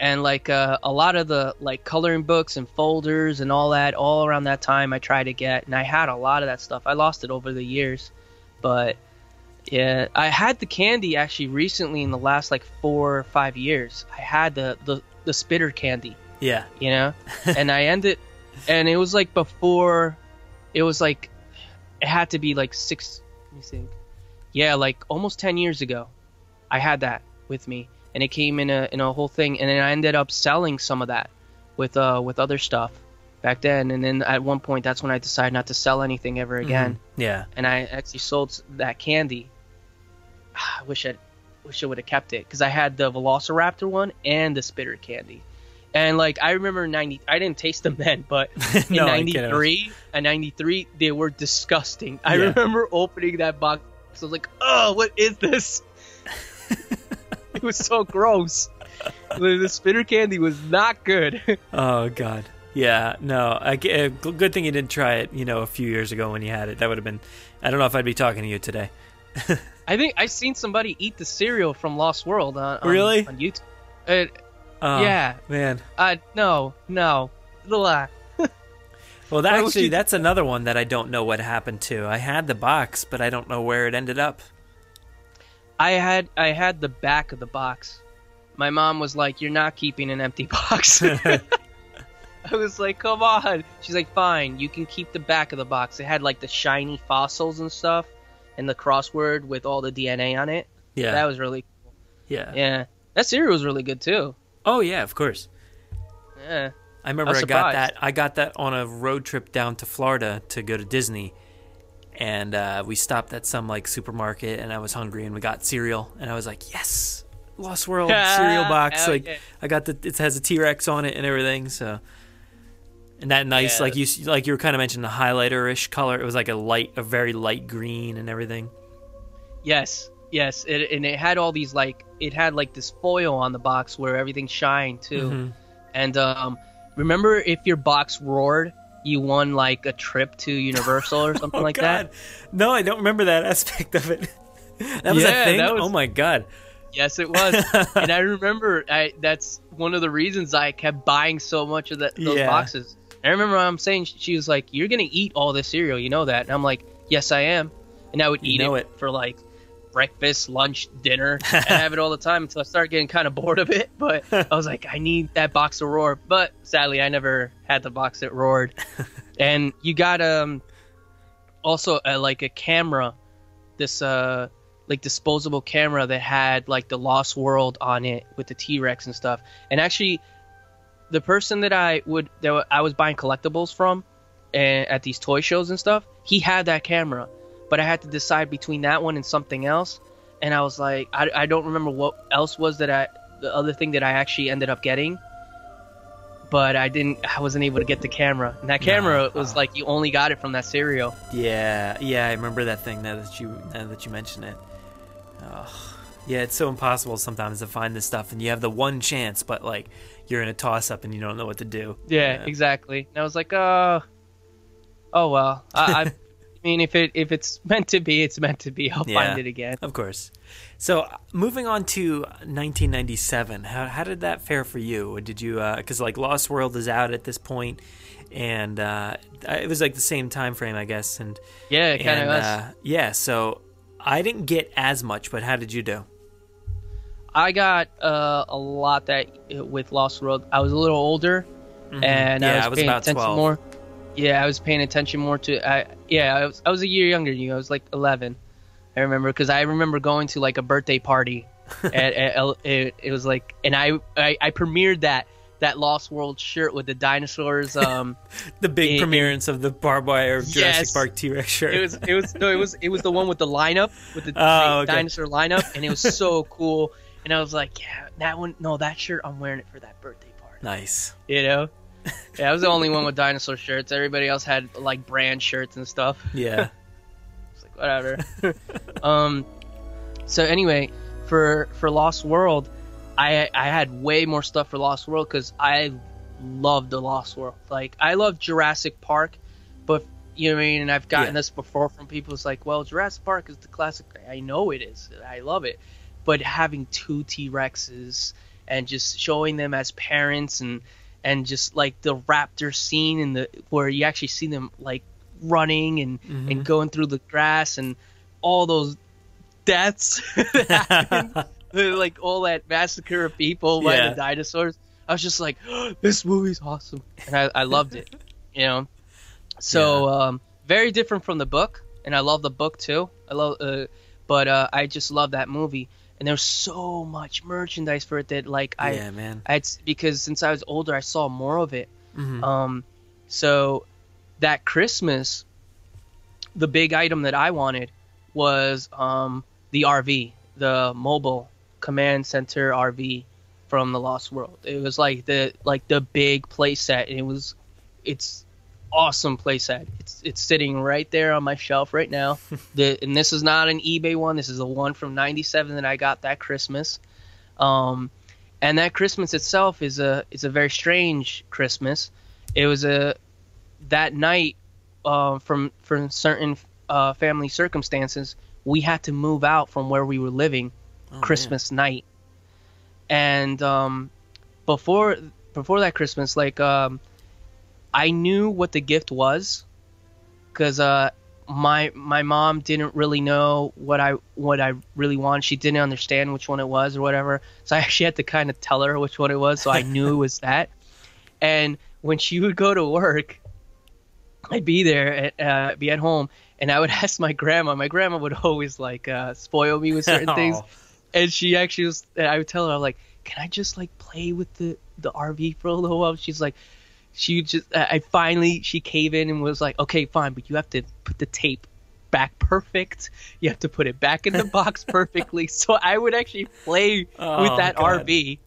and like uh, a lot of the like coloring books and folders and all that all around that time i tried to get and i had a lot of that stuff i lost it over the years but yeah i had the candy actually recently in the last like four or five years i had the the, the spitter candy Yeah. you know and i ended and it was like before it was like it had to be like six let me think yeah like almost 10 years ago i had that with me and it came in a in a whole thing and then i ended up selling some of that with uh with other stuff back then and then at one point that's when i decided not to sell anything ever again Mhm. Yeah. and i actually sold that candy i wish i wish i would have kept it because i had the velociraptor one and the spitter candy and like i remember in 90 i didn't taste them then but in No, it. 93 and 93 they were disgusting i Yeah. remember opening that box i was like oh what is this it was so gross the, spitter candy was not good Oh god. Yeah. No. I uh, good thing you didn't try it. You know, a few years ago when you had it. That would have been. I don't know if I'd be talking to you today. I think i seen somebody eat the cereal from lost world on, on Really? on youtube Uh, Oh, yeah Man. uh no no. Well, that Why actually, you- that's another one that I don't know what happened to. I had the box, but I don't know where it ended up. I had I had the back of the box. My mom was like, "You're not keeping an empty box." I was like, "Come on." She's like, "Fine, you can keep the back of the box." It had like the shiny fossils and stuff, and the crossword with all the DNA on it. Yeah. that was really cool. Yeah. yeah. That cereal was really good too. Oh yeah, of course. Yeah, I remember I, was got that. I got that on a road trip down to Florida to go to Disney, and uh, we stopped at some like supermarket, and I was hungry, and we got cereal, and I was like, yes, Lost World cereal box. Like yeah. I got the it has a T Rex on it and everything. So, and that nice Yeah. like you like you were kind of mentioning the highlighter ish color. It was like a light, a very light green and everything. Yes, yes, it, and it had all these like it had like this foil on the box where everything shined too. Mhm. And um, remember if your box roared, you won like a trip to Universal or something Oh like God, that. no, I don't remember that aspect of it. that was Yeah, a thing. was- Oh my God. Yes, it was. and I remember I that's one of the reasons I kept buying so much of that those Yeah. boxes. I remember I'm saying she was like, "You're gonna eat all this cereal, you know that?" And I'm like, "Yes, I am." And I would You eat it, it. for like breakfast, lunch, dinner, and have it all the time until I started getting kind of bored of it. But I was like, I need that box of roar. But sadly, I never had the box that roared. and you got um also uh, like a camera, this uh like disposable camera that had like the Lost World on it with the T Rex and stuff. And actually, the person that I would that I was buying collectibles from, and at these toy shows and stuff, he had that camera, but I had to decide between that one and something else. And I was like, I, I don't remember what else was that I the other thing that I actually ended up getting. But I didn't. I wasn't able to get the camera, and that camera was like you only got it from that cereal. Yeah, yeah, I remember that thing now that you now that you mention it. Oh, yeah, it's so impossible sometimes to find this stuff, and you have the one chance, but like you're in a toss up and you don't know what to do. Yeah, exactly. And I was like, oh, oh well. I, I, I mean, if it if it's meant to be, it's meant to be. I'll Yeah, find it again. Of course. So uh, moving on to 1997, how how did that fare for you? Did you because like Lost World is out at this point, and uh, it was like the same time frame, I guess, and Yeah, kinda. Uh, yeah, so I didn't get as much, but how did you do? I got uh, a lot that with Lost World. I was a little older, Mhm. and Yeah, I was, I was paying about attention 12. more. Yeah, I was paying attention more to. I yeah, I was I was a year younger than you. I was like eleven. I remember because I remember going to like a birthday party. at, at, it, it was like, and I, I I premiered that that Lost World shirt with the dinosaurs. Um, The big in- premierance of the barbed wire Jurassic Park T Rex shirt. It was it was no it was it was the one with the lineup with the Oh, okay. dinosaur lineup and it was so cool and I was like yeah that one no that shirt I'm wearing it for that birthday party nice. you know yeah I was the only one with dinosaur shirts everybody else had like brand shirts and stuff Yeah. it's like whatever um so anyway for for Lost World I I had way more stuff for Lost World because I loved the Lost World. Like I love Jurassic Park, but you know what I mean. And I've gotten Yeah. this before from people. It's like, well, Jurassic Park is the classic. I know it is. I love it, but having two T Rexes and just showing them as parents and and just like the raptor scene in the where you actually see them like running and Mhm. and going through the grass and all those deaths that like all that massacre of people by Yeah. the dinosaurs. I was just like, this movie's awesome, and I, I loved it. You know, so um, very different from the book, and I love the book too. I love, uh, but uh, I just love that movie, and there's so much merchandise for it that like I, Yeah, man. I had, because since I was older, I saw more of it. Mhm. Um, so that Christmas, the big item that I wanted was um, the RV, the mobile command center RV from the Lost World. It was like the like the big playset, and it was it's awesome playset. It's it's sitting right there on my shelf right now. the and this is not an eBay one. This is a one from '97 that I got that Christmas. Um, and that Christmas itself is a is a very strange Christmas. It was a that night uh, from from certain uh, family circumstances, we had to move out from where we were living Oh, Christmas night. And um, before before that Christmas, like um, I knew what the gift was, because uh, my my mom didn't really know what I what I really wanted. She didn't understand which one it was or whatever. So I actually had to kind of tell her which one it was, so I knew it was that. And when she would go to work, I'd be there, at, uh, be at home, and I would ask my grandma. My grandma would always like uh, spoil me with certain things, and she actually was. and I would tell her, I'm like, "Can I just like play with the the RV for a little while?" She's like, she just. I finally she caved in and was like, "Okay, fine, but you have to put the tape." Back perfect. You have to put it back in the box perfectly. So I would actually play Oh, with that God. RV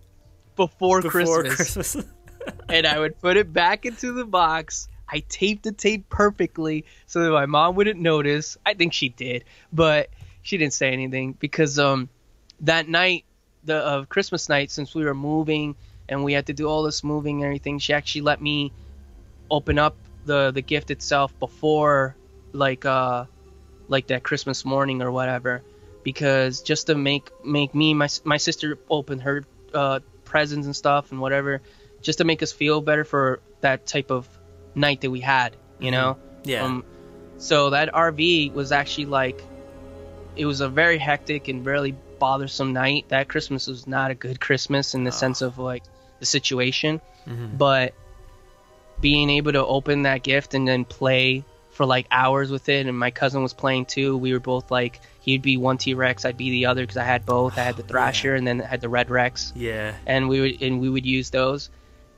before, Before Christmas Christmas. and I would put it back into the box. I taped the tape perfectly so that my mom wouldn't notice. I think she did, but she didn't say anything because um that night, the uh, Christmas night, since we were moving and we had to do all this moving and everything, she actually let me open up the the gift itself before like uh like that Christmas morning or whatever because just to make make me my my sister open her uh presents and stuff and whatever just to make us feel better for that type of night that we had you know? Yeah. um so that RV was actually like it was a very hectic and really bothersome night. That Christmas was not a good Christmas in the sense of like the situation Mhm. but being able to open that gift and then play for like hours with it and my cousin was playing too we were both like he'd be one t-rex i'd be the other because i had both. I had the thrasher and then i had the red rex. Yeah. and we would and we would use those.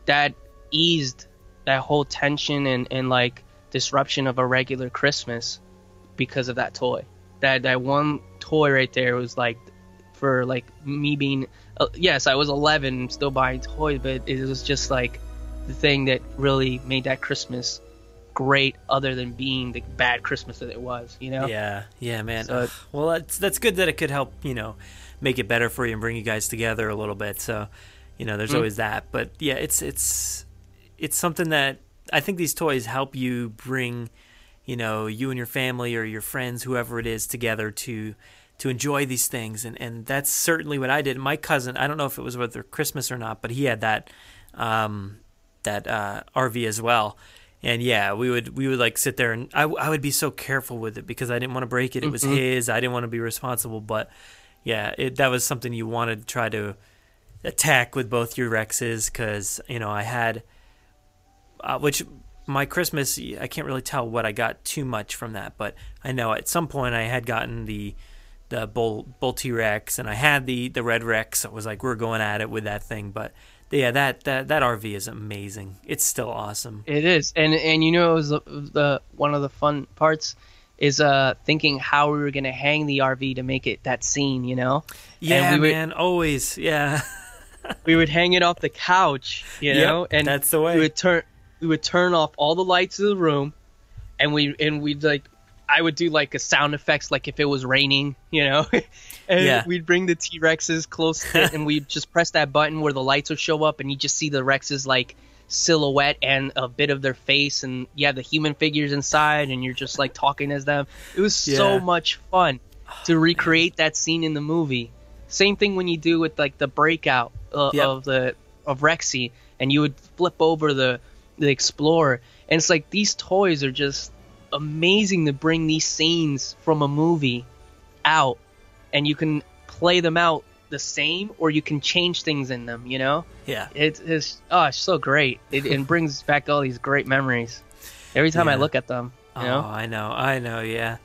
That eased that whole tension and, and like disruption of a regular christmas because of that toy. That that one toy right there was like for like me being uh, yes i was 11 still buying toys but it was just like the thing that really made that christmas great other than being the bad christmas that it was you know Yeah, yeah, man. So- well, that's that's good that it could help, you know, make it better for you and bring you guys together a little bit. So, you know, there's Mm. always that. But yeah, it's it's it's something that I think these toys help you bring, you know, you and your family or your friends, whoever it is, together to to enjoy these things. And and that's certainly what I did. My cousin, I don't know if it was whether Christmas or not, but he had that um, that uh, RV as well. And yeah, we would we would like sit there and I, I would be so careful with it because I didn't want to break it. It was Mhm. his. I didn't want to be responsible. But yeah, it, that was something you wanted to try to attack with both your Rexes because you know I had, uh, which my Christmas I can't really tell what I got too much from that, but I know at some point I had gotten the the bull bull T Rex and I had the the red Rex. I was like we're going at it with that thing, but yeah, that that that RV is amazing. It's still awesome. It is, and and you know, it was the, the one of the fun parts is uh thinking how we were gonna hang the RV to make it that scene, you know. Yeah, and we would, man, always. Yeah. we would hang it off the couch, you Yep, know, and that's the way. we would turn we would turn off all the lights in the room, and we and we'd like I would do like a sound effects, like if it was raining, you know, and Yeah. we'd bring the T Rexes close to, it, and we'd just press that button where the lights would show up, and you just see the Rexes like silhouette and a bit of their face, and you have the human figures inside, and you're just like talking as them. It was so much fun to recreate that scene in the movie. Same thing when you do with like the breakout uh, Yep. of the of Rexy, and you would flip over the the Explorer, and it's like these toys are just amazing to bring these scenes from a movie out, and you can play them out the same, or you can change things in them. You know, Yeah. it's it's oh, it's so great. It, it brings back all these great memories every time I look at them. You Oh, know, I know, I know, yeah.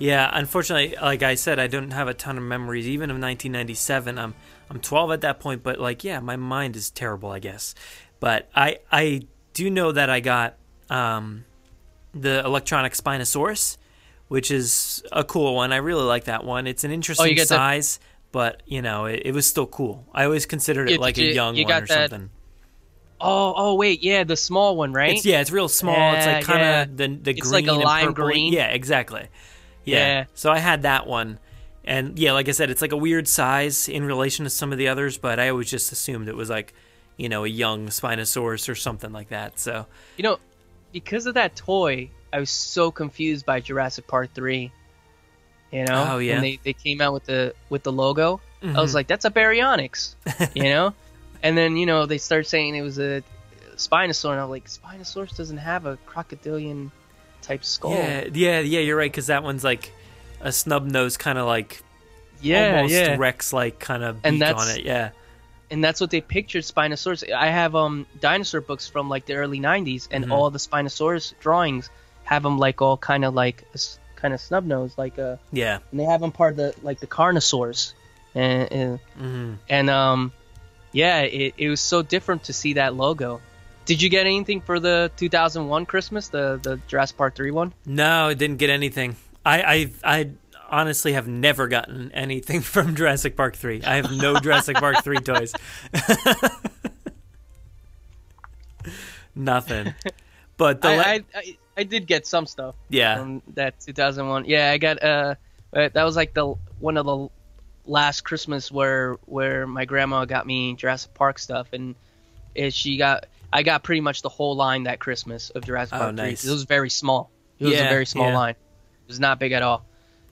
Yeah, unfortunately, like I said, I don't have a ton of memories even of 1997. I'm I'm 12 at that point, but like yeah, my mind is terrible, I guess. But I I do know that I got um the electronic Spinosaurus, which is a cool one. I really like that one. It's an oh, interesting Oh, get the- size, but you know, it, it was still cool. I always considered it Yeah, like did a young you one or that- something. Oh, oh wait, yeah, the small one, right? It's yeah, it's real small. it's like Yeah, kind yeah. of the the It's green like a and lime purple. green. Yeah, exactly. Yeah. Yeah. So I had that one, and yeah, like I said, it's like a weird size in relation to some of the others, but I always just assumed it was like, you know, a young Spinosaurus or something like that. So You know, because of that toy, I was so confused by Jurassic Park three. You know, Oh, yeah. when they, they came out with the with the logo, I was Mhm. like, "That's a Baryonyx," you know. and then you know they start saying it was a Spinosaur, and I'm like, Spinosaurus doesn't have a crocodilian type skull. yeah, yeah, yeah, you're right because that one's like a snub nose, kind of like yeah, almost yeah. Rex like kind of And beak on it. Yeah. And that's what they pictured Spinosaurus. I have um dinosaur books from like the early '90s, and Mhm. all the Spinosaurus drawings have them like all kind of like kind of snub nose, like uh, Yeah. and they have them part of the like the Carnosaurs, and and, hmm and um, yeah, it, it was so different to see that logo. Did you get anything for the 2001 Christmas, the the Jurassic Park 3 one? No, I didn't get anything. I, I, I honestly have never gotten anything from Jurassic Park 3. I have no Jurassic Park 3 toys. Nothing. But the I, la- I, I I did get some stuff. Yeah. That 2001. Yeah, I got uh, uh, that was like the one of the last Christmas where where my grandma got me Jurassic Park stuff, and it, she got I got pretty much the whole line that Christmas of Jurassic Oh, Park 3. It was very small. It was Yeah, a very small yeah. line. It was not big at all.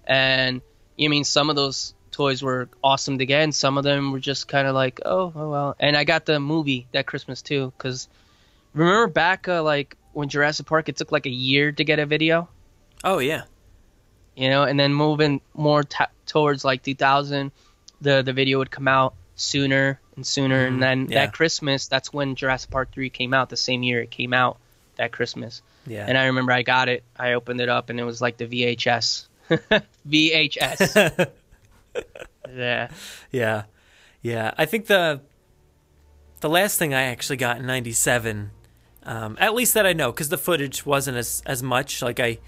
And you mean some of those toys were awesome to get, and some of them were just kind of like, oh, oh well. And I got the movie that Christmas too, because remember back uh, like when Jurassic Park, it took like a year to get a video, oh, yeah. you know, and then moving more ta towards like 2000, the the video would come out sooner and sooner, Mhm, and then yeah. that Christmas, that's when Jurassic Park 3 came out, the same year it came out, that Christmas. Yeah. And I remember I got it, I opened it up, and it was like the VHS. VHS. yeah. Yeah, yeah. I think the the last thing I actually got in '97, um, at least that I know, because the footage wasn't as as much. Like I,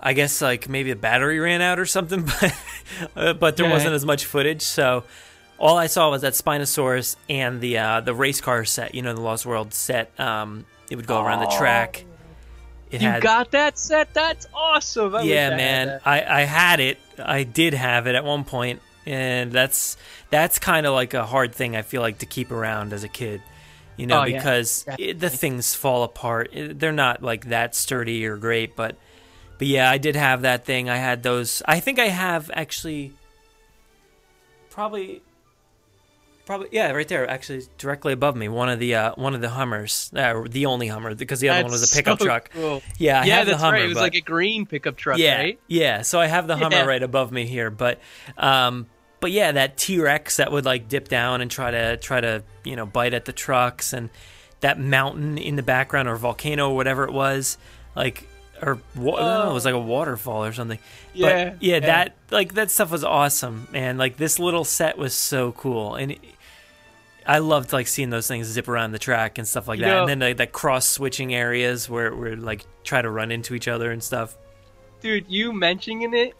I guess like maybe the battery ran out or something, but uh, but there Yeah. wasn't as much footage. So all I saw was that Spinosaurus and the uh, the race car set. You know, the Lost World set. Um, it would go around the track. It you had- got that set? That's awesome. I yeah, man. I, I had it. I did have it at one point, and that's that's kind of like a hard thing. I feel like to keep around as a kid, you know, Oh, because Definitely. it, the things fall apart. It- they're not like that sturdy or great, but but yeah, I did have that thing. I had those. I think I have actually probably probably yeah right there actually directly above me one of the uh, one of the hummers uh, the only hummer because the other one was a pickup so truck cool. yeah I yeah, have the hummer right. It was but- like a green pickup truck, yeah, right? Yeah, so I have the Hummer Yeah. right above me here, but um but yeah, that T-Rex that would like dip down and try to try to, you know, bite at the trucks and that mountain in the background or volcano or whatever it was, like or wa- I don't know, it was like a waterfall or something. Yeah, but yeah, yeah. that like that stuff was awesome, man. Like this little set was so cool and it, I loved like seeing those things zip around the track and stuff like You that. know- and then like that cross switching areas where we're like try to run into each other and stuff. Dude, you mentioning it,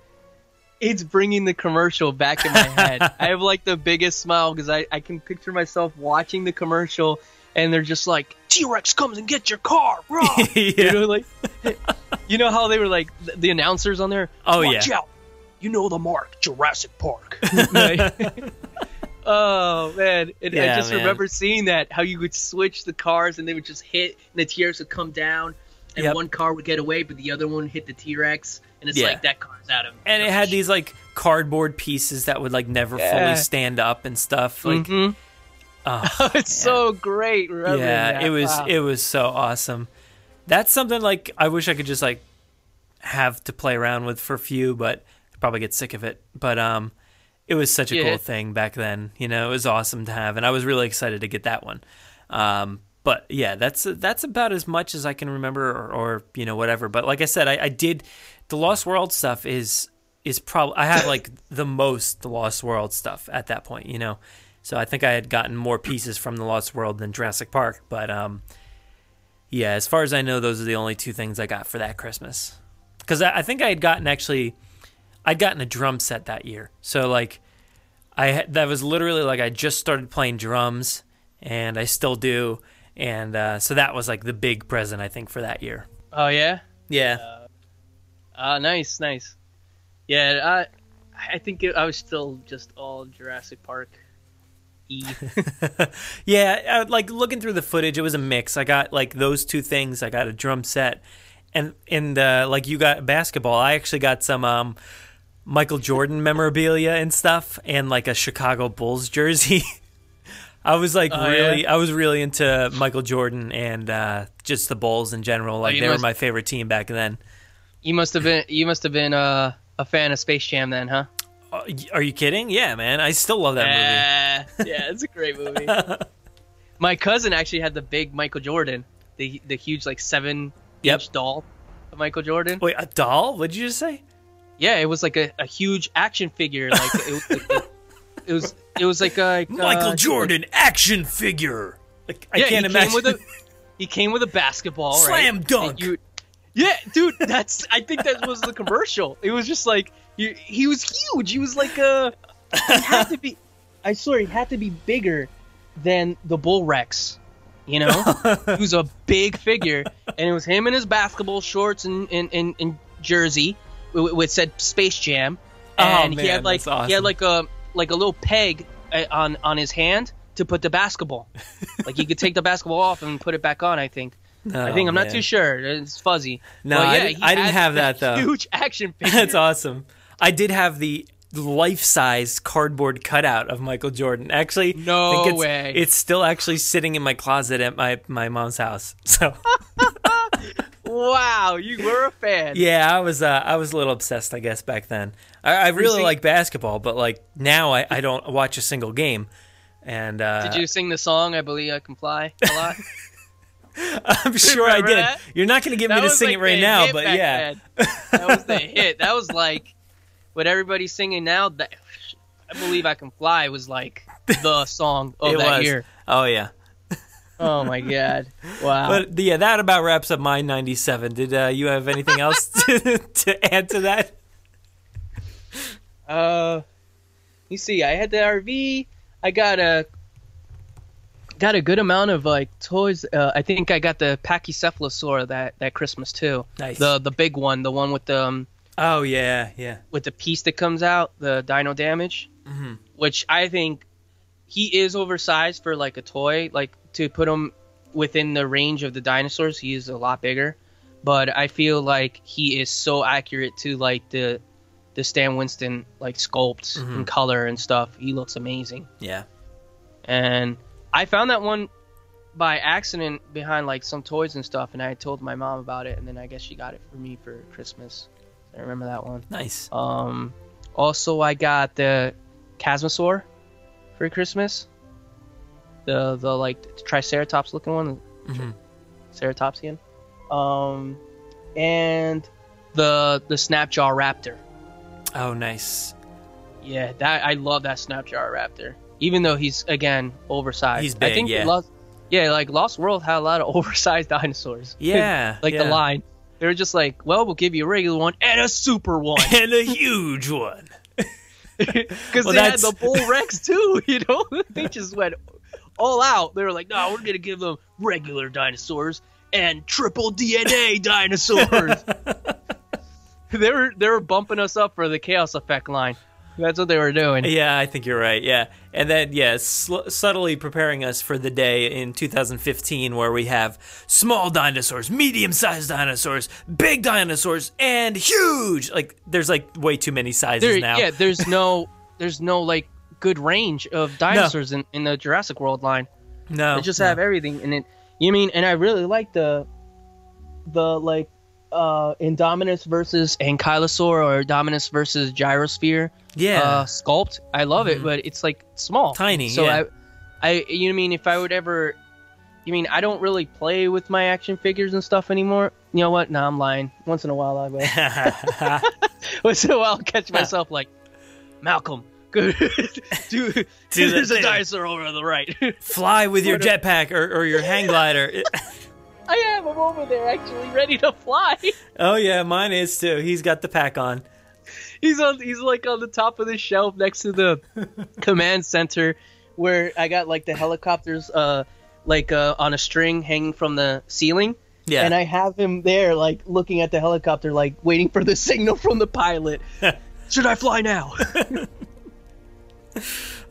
it's bringing the commercial back in my head. I have like the biggest smile because I, I can picture myself watching the commercial and they're just like, T Rex comes and gets your car, raw. You know, like, You know how they were like the, the announcers on there? Oh, Watch yeah. out! You know the mark, Jurassic Park. Oh man, and I just man. remember seeing that how you would switch the cars and they would just hit, and the T-Rex would come down, and Yep. one car would get away, but the other one hit the T-Rex, and it's Yeah. like that car's out of. and it had these like cardboard pieces that would like never Yeah. fully stand up and stuff. Like, Mhm. oh, it's so great. yeah, that. it was Wow. it was so awesome. That's something like I wish I could just like have to play around with for a few, but I'd probably get sick of it. But um, it was such a Yeah. cool thing back then. You know, it was awesome to have, and I was really excited to get that one. Um, but yeah, that's that's about as much as I can remember, or, or you know, whatever. But like I said, I, I did the Lost World stuff is is probably I had like the most the Lost World stuff at that point. You know, so I think I had gotten more pieces from the Lost World than Jurassic Park. But um, yeah, as far as I know, those are the only two things I got for that Christmas. Because I, I think I had gotten actually, I'd gotten a drum set that year. So like, I had, that was literally like I just started playing drums, and I still do. And uh, so that was like the big present I think for that year. Oh yeah. Yeah. Uh, nice, nice. Yeah, I, I think it, I was still just all Jurassic Park. E. yeah, uh, like looking through the footage, it was a mix. I got like those two things. I got a drum set, and and uh, like you got basketball. I actually got some um, Michael Jordan memorabilia and stuff, and like a Chicago Bulls jersey. I was like Oh, really, yeah? I was really into Michael Jordan and uh, just the Bulls in general. Like you they were my favorite team back then. You must have been you must have been uh, a fan of Space Jam then, huh? Uh, are you kidding? Yeah, man, I still love that movie. yeah, it's a great movie. My cousin actually had the big Michael Jordan, the the huge like seven inch doll of Michael Jordan. Wait, a doll? What did you just say? Yeah, it was like a, a huge action figure. Like it was, like, a- it was it was like a Michael uh, Jordan action figure. Like I yeah, can't he imagine. Came with a, he came with a basketball, right? Slam dunk. You- yeah, dude, that's. I think that was the commercial. It was just like you, he was huge. He was like uh He had to be. I swear, he had to be bigger than the Bull Rex. You know, he was a big figure, and it was him in his basketball shorts and and, and, and jersey, with, with said Space Jam, Oh, and he had like awesome. he had like a like a little peg uh, on on his hand to put the basketball. like he could take the basketball off and put it back on. I think. I Oh, think I'm not too sure. It's fuzzy. No, But I didn't- he I didn't have that, though. Huge action figure. That's awesome. I did have the life-size cardboard cutout of Michael Jordan. Actually, No I think it's, way. It's still actually sitting in my closet at my my mom's house. So Wow, you were a fan. yeah, I was uh, I was a little obsessed, I guess, back then. I, I really like basketball, but like now, I, I don't watch a single game. And uh, Did you sing the song "I Believe I Can Fly" a lot? I'm sure I did. that? You're not going to get me to sing like it right now, but yeah. then. that was the hit. That was like what everybody's singing now. That I believe I can fly was like the song of it that was. year. Oh yeah. Oh my god! Wow. But yeah, that about wraps up my 97. Did uh, you have anything else to, to add to that? Uh, you see, I had the RV. I got a got a good amount of like toys. Uh, I think I got the Pachycephalosaur that that Christmas too. Nice. The the big one, the one with the um, Oh yeah, yeah. with the piece that comes out, the Dino Damage, Mhm. which I think he is oversized for like a toy. Like to put him within the range of the dinosaurs, he is a lot bigger. But I feel like he is so accurate to like the the Stan Winston like sculpts Mhm. and color and stuff. He looks amazing. Yeah. And I found that one by accident behind like some toys and stuff, and I told my mom about it, and then I guess she got it for me for Christmas. I remember that one. Nice. Um, also I got the Chasmosaur for Christmas. The the like Triceratops looking one, Mhm. Ceratopsian. Um, and the the Snapjaw Raptor. Oh, nice. Yeah, that I love that Snapjaw Raptor. Even though he's again oversized. He's I big, think yeah. Lost, yeah, like Lost World had a lot of oversized dinosaurs. Yeah, like the line. They were just like, well, we'll give you a regular one and a super one. and a huge one. Because Well, they had the Bull Rex too, you know? they just went all out. They were like, no, we're going to give them regular dinosaurs and triple DNA dinosaurs. they were they were bumping us up for the chaos effect line. That's what they were doing. Yeah, I think you're right. Yeah, and then yeah, sl- subtly preparing us for the day in 2015 where we have small dinosaurs, medium-sized dinosaurs, big dinosaurs, and huge. Like there's like way too many sizes There- now. Yeah, there's no there's no like good range of dinosaurs in, in the Jurassic World line. No, they just no. have everything in it. You mean? And I really like the the like uh Indominus versus Ankylosaur or Indominus versus Gyrosphere. Yeah. uh, sculpt. I love it, Mhm. but it's like small, Tiny, So yeah. I, I, you know, what I mean, if I would ever, you mean, I don't really play with my action figures and stuff anymore. You know what? No, I'm lying. Once in a while, I will. Once in a while, I'll catch myself like, Malcolm, do, Do there's the a dinosaur over on the right. Fly with your jetpack or, or your hang glider. I have him over there, actually ready to fly. oh yeah, mine is too. He's got the pack on. He's on. He's like on the top of the shelf next to the command center, where I got like the helicopters, uh, like uh, on a string hanging from the ceiling. Yeah. And I have him there, like looking at the helicopter, like waiting for the signal from the pilot. Should I fly now?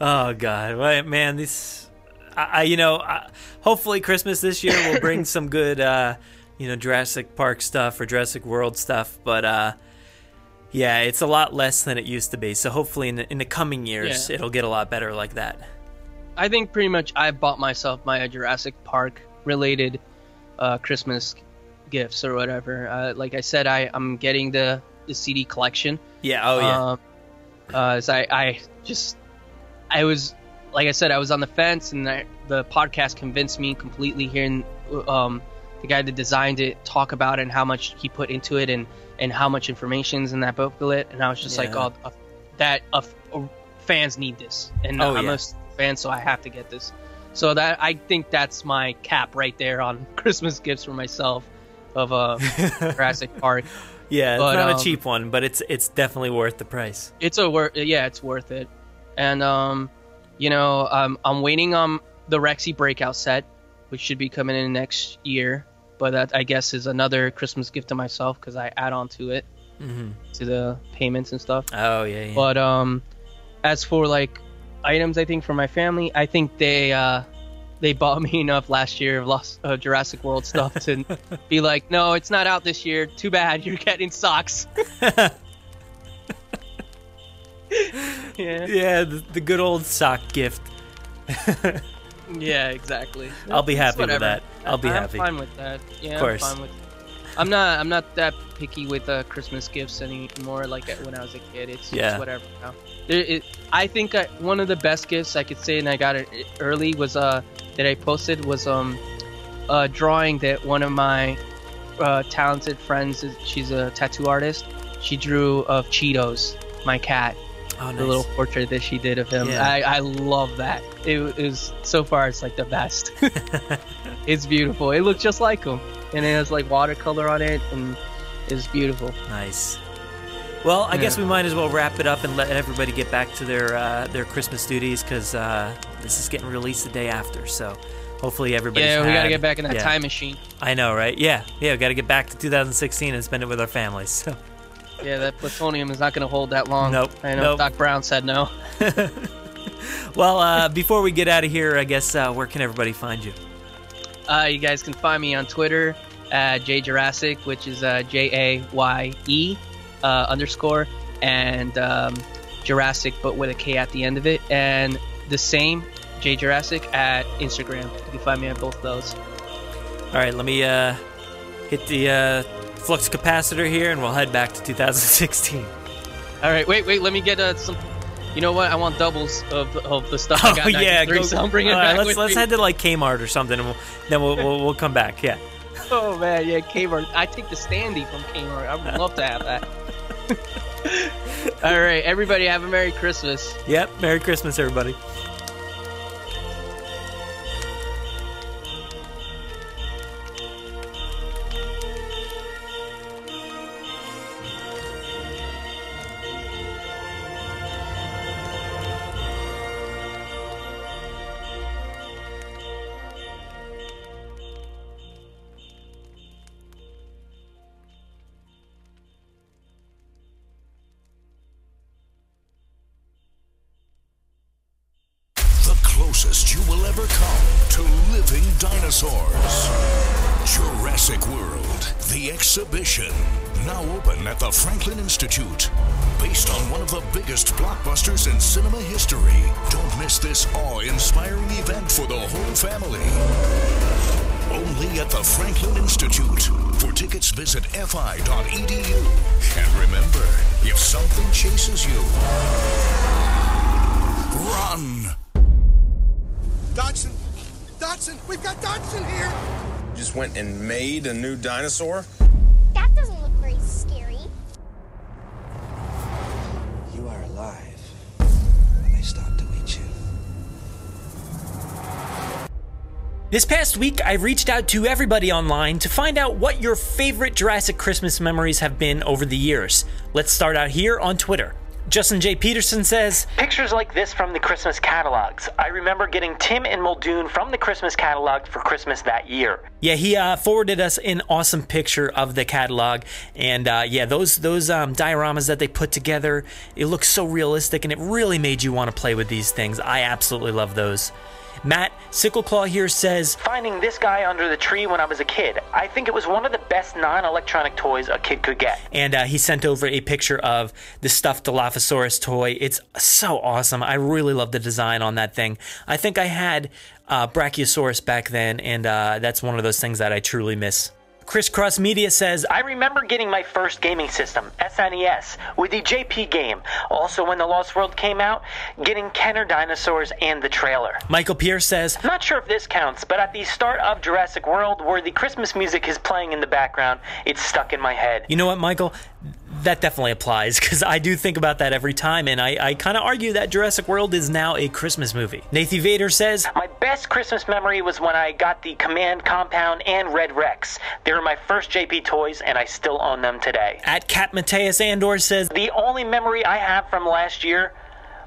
Oh God, man, this, I, I you know, I, hopefully Christmas this year will bring some good, uh, you know, Jurassic Park stuff or Jurassic World stuff, but uh, yeah, it's a lot less than it used to be. So hopefully in the, in the coming years, Yeah. it'll get a lot better like that. I think pretty much I bought myself my Jurassic Park related uh, Christmas gifts or whatever. Uh, like I said, I I'm getting the the CD collection. Yeah. Oh yeah. Um, uh, so I, I just, I was, like I said, I was on the fence, and I, the podcast convinced me completely. Hearing um, the guy that designed it talk about it and how much he put into it, and and how much information's in that booklet, and I was just like, Yeah. oh, uh, that uh, uh, fans need this, and Oh, I'm yeah. a fan, so I have to get this. So that I think that's my cap right there on Christmas gifts for myself of uh, Jurassic Park. yeah, it's but, not um, a cheap one, but it's it's definitely worth the price. it's a worth yeah it's worth it and um you know um, i'm waiting on the rexy breakout set which should be coming in next year but that i guess is another christmas gift to myself because i add on to it hmm to the payments and stuff Oh yeah. yeah. but um as for like items i think for my family i think they uh they bought me enough last year of Lost uh, Jurassic World stuff to be like, no, it's not out this year. Too bad. You're getting socks. yeah. yeah, the, the good old sock gift. Yeah, exactly. I'll be happy with that. I'll be happy. I'm fine with that. Yeah, Of course. I'm fine with. I'm not. I'm not that picky with uh, Christmas gifts anymore. Like uh, when I was a kid, it's, Yeah. it's whatever. Now. There, it, I think I, one of the best gifts I could say, and I got it early, was uh that I posted was um a drawing that one of my uh, talented friends. She's a tattoo artist. She drew of Cheetos, my cat. Oh, The little portrait that she did of him. Yeah. I, I love that. It is so far it's like the best. it's beautiful. It looks just like him, and it has like watercolor on it, and it's beautiful. Nice. Well, I guess we might as well wrap it up and let everybody get back to their uh, their Christmas duties because uh, this is getting released the day after. So hopefully everybody. yeah, we gotta get back in that time machine. I know, right? Yeah, yeah, we got to get back to 2016 and spend it with our families. So. Yeah, that plutonium is not gonna hold that long. Nope, I know. nope. Doc Brown said no. Well, uh, before we get out of here, I guess uh, where can everybody find you? Uh, you guys can find me on Twitter at jjurassic, which is uh, J A Y E uh, underscore, and um, Jurassic, but with a K at the end of it, and the same J Jurassic at Instagram. You can find me on both those. All right, let me uh, hit the uh, flux capacitor here, and we'll head back to 2016. All right, wait, wait. Let me get uh, some. You know what? I want doubles of, of the stuff. Oh yeah, 93, go. so I'm bringing it all right, back let's let's me. head to like Kmart or something, and we'll, then we'll, we'll we'll come back. Yeah. Oh man, yeah, Kmart. I take the standee from Kmart. I would love to have that. All right, everybody, have a Merry Christmas. Yep. Merry Christmas, everybody. Made a new dinosaur? That doesn't look very scary. You are alive. And they stopped to eat you. This past week, I reached out to everybody online to find out what your favorite Jurassic Christmas memories have been over the years. Let's start out here on Twitter. Justin J. Peterson says, Pictures like this from the Christmas catalogs. I remember getting Tim and Muldoon from the Christmas catalog for Christmas that year. Yeah, he uh, forwarded us an awesome picture of the catalog, and uh, yeah, those those um, dioramas that they put together, it looks so realistic, and it really made you want to play with these things. I absolutely love those. Matt Sickleclaw here says, Finding this guy under the tree when I was a kid, I think it was one of the best non electronic toys a kid could get. and uh, he sent over a picture of the stuffed Dilophosaurus toy. It's so awesome. I really love the design on that thing. I think I had uh, Brachiosaurus back then, and uh, that's one of those things that I truly miss. Crisscross Media says, I remember getting my first gaming system, SNES, with the JP game. Also, when The Lost World came out, getting Kenner Dinosaurs and the trailer. Michael Pierce says, Not sure if this counts, but at the start of Jurassic World, where the Christmas music is playing in the background, it's stuck in my head. You know what, Michael? That definitely applies because I do think about that every time, and I, I kind of argue that Jurassic World is now a Christmas movie. Nathan Vader says, My best Christmas memory was when I got the Command Compound and Red Rex. They were my first JP toys, and I still own them today. At Cat Mateus Andor says, The only memory I have from last year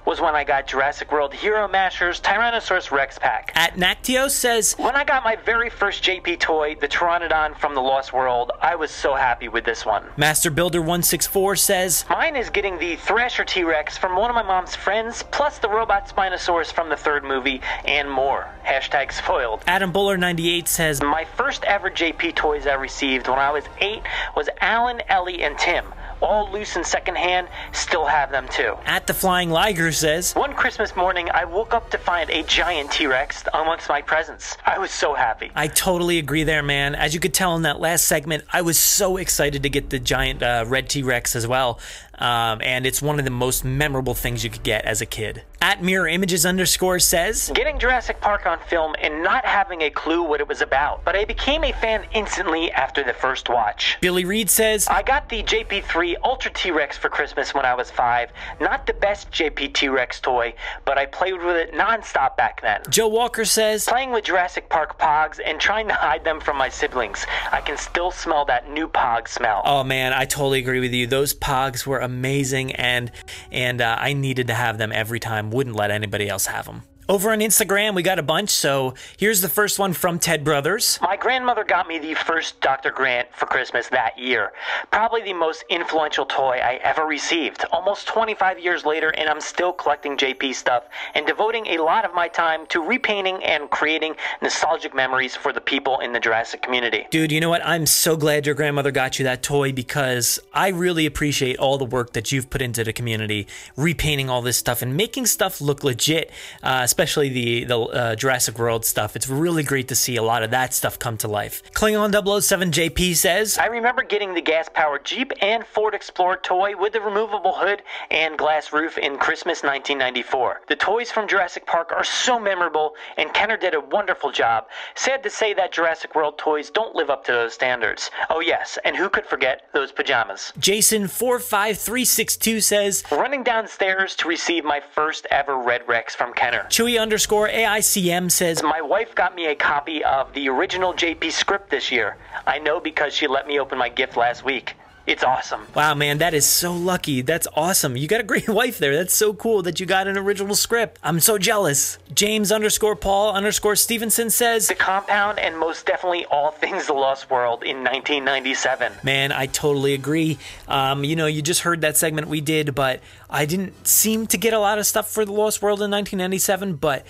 was when I got Jurassic World Hero Mashers Tyrannosaurus Rex pack. At Nactio says, When I got my very first JP toy, the Pteranodon from the Lost World, I was so happy with this one. Master Builder 164 says, Mine is getting the Thrasher T Rex from one of my mom's friends, plus the Robot Spinosaurus from the third movie, and more. Hashtag spoiled. Adam Buller 98 says, My first ever JP toys I received when I was eight was Alan, Ellie, and Tim. All loose and secondhand, still have them too. At the Flying Liger says, One Christmas morning, I woke up to find a giant T Rex amongst my presents. I was so happy. I totally agree there, man. As you could tell in that last segment, I was so excited to get the giant uh, red T Rex as well. Um, and it's one of the most memorable things you could get as a kid. At Mirror Images underscore says, Getting Jurassic Park on film and not having a clue what it was about, but I became a fan instantly after the first watch. Billy Reed says, I got the JP3 Ultra T Rex for Christmas when I was five. Not the best JP T Rex toy, but I played with it nonstop back then. Joe Walker says, Playing with Jurassic Park Pogs and trying to hide them from my siblings. I can still smell that new Pog smell. Oh man, I totally agree with you. Those Pogs were amazing, and and uh, I needed to have them every time. Wouldn't let anybody else have them. Over on Instagram, we got a bunch. So here's the first one from Ted Brothers. My grandmother got me the first Dr. Grant for Christmas that year. Probably the most influential toy I ever received. Almost 25 years later, and I'm still collecting JP stuff and devoting a lot of my time to repainting and creating nostalgic memories for the people in the Jurassic community. Dude, you know what? I'm so glad your grandmother got you that toy because I really appreciate all the work that you've put into the community, repainting all this stuff and making stuff look legit, uh, especially the, the uh, Jurassic World stuff. It's really great to see a lot of that stuff come to life. Klingon 007 JP says, I remember getting the gas powered Jeep and Ford Explorer toy with the removable hood and glass roof in Christmas 1994. The toys from Jurassic Park are so memorable, and Kenner did a wonderful job. Sad to say that Jurassic World toys don't live up to those standards. Oh, yes, and who could forget those pajamas? Jason 45362 says, Running downstairs to receive my first ever Red Rex from Kenner. Chewy underscore AICM says, My wife got me a copy of the original JP script this year. I know because she let me open my gift last week. It's awesome. Wow, man, that is so lucky. That's awesome. You got a great wife there. That's so cool that you got an original script. I'm so jealous. James underscore Paul underscore Stevenson says, The compound and most definitely all things The Lost World in 1997. Man, I totally agree. Um, you know, you just heard that segment we did, but I didn't seem to get a lot of stuff for The Lost World in 1997, but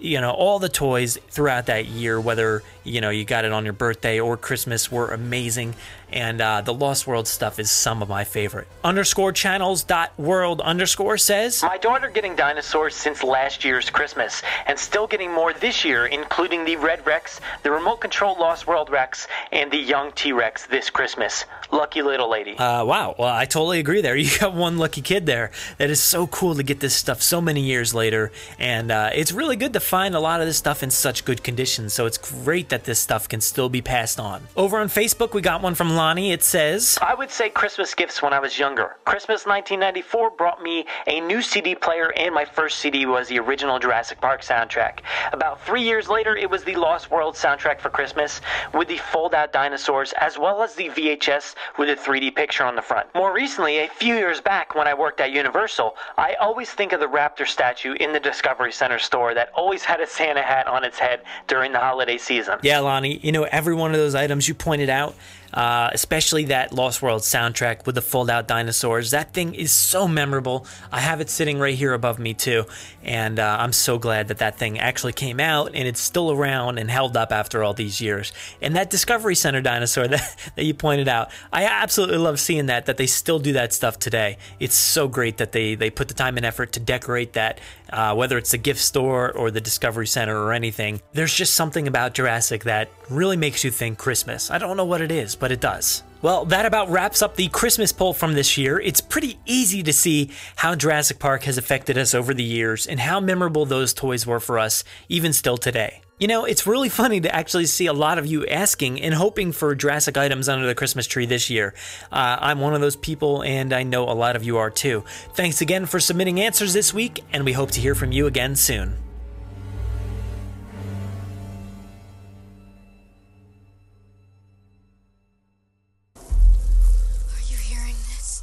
you know, all the toys throughout that year, whether, you know, you got it on your birthday or Christmas, were amazing. And uh, the Lost World stuff is some of my favorite. Underscore channels dot world underscore says My daughter getting dinosaurs since last year's Christmas, and still getting more this year, including the Red Rex, the remote control Lost World Rex, and the young T Rex this Christmas. Lucky little lady. Uh, wow. Well, I totally agree there. You got one lucky kid there. That is so cool to get this stuff so many years later. And uh, it's really good to find a lot of this stuff in such good condition. So it's great that this stuff can still be passed on. Over on Facebook, we got one from Lonnie. It says I would say Christmas gifts when I was younger. Christmas 1994 brought me a new CD player, and my first CD was the original Jurassic Park soundtrack. About three years later, it was the Lost World soundtrack for Christmas with the fold out dinosaurs, as well as the VHS with a 3D picture on the front. More recently, a few years back when I worked at Universal, I always think of the raptor statue in the Discovery Center store that always had a Santa hat on its head during the holiday season. Yeah, Lonnie, you know, every one of those items you pointed out, uh, especially that Lost World soundtrack with the fold out dinosaurs. That thing is so memorable. I have it sitting right here above me, too. And uh, I'm so glad that that thing actually came out and it's still around and held up after all these years. And that Discovery Center dinosaur that, that you pointed out, I absolutely love seeing that, that they still do that stuff today. It's so great that they, they put the time and effort to decorate that, uh, whether it's the gift store or the Discovery Center or anything. There's just something about Jurassic that really makes you think Christmas. I don't know what it is, but it does. Well, that about wraps up the Christmas poll from this year. It's pretty easy to see how Jurassic Park has affected us over the years and how memorable those toys were for us, even still today. You know, it's really funny to actually see a lot of you asking and hoping for Jurassic items under the Christmas tree this year. Uh, I'm one of those people, and I know a lot of you are too. Thanks again for submitting answers this week, and we hope to hear from you again soon.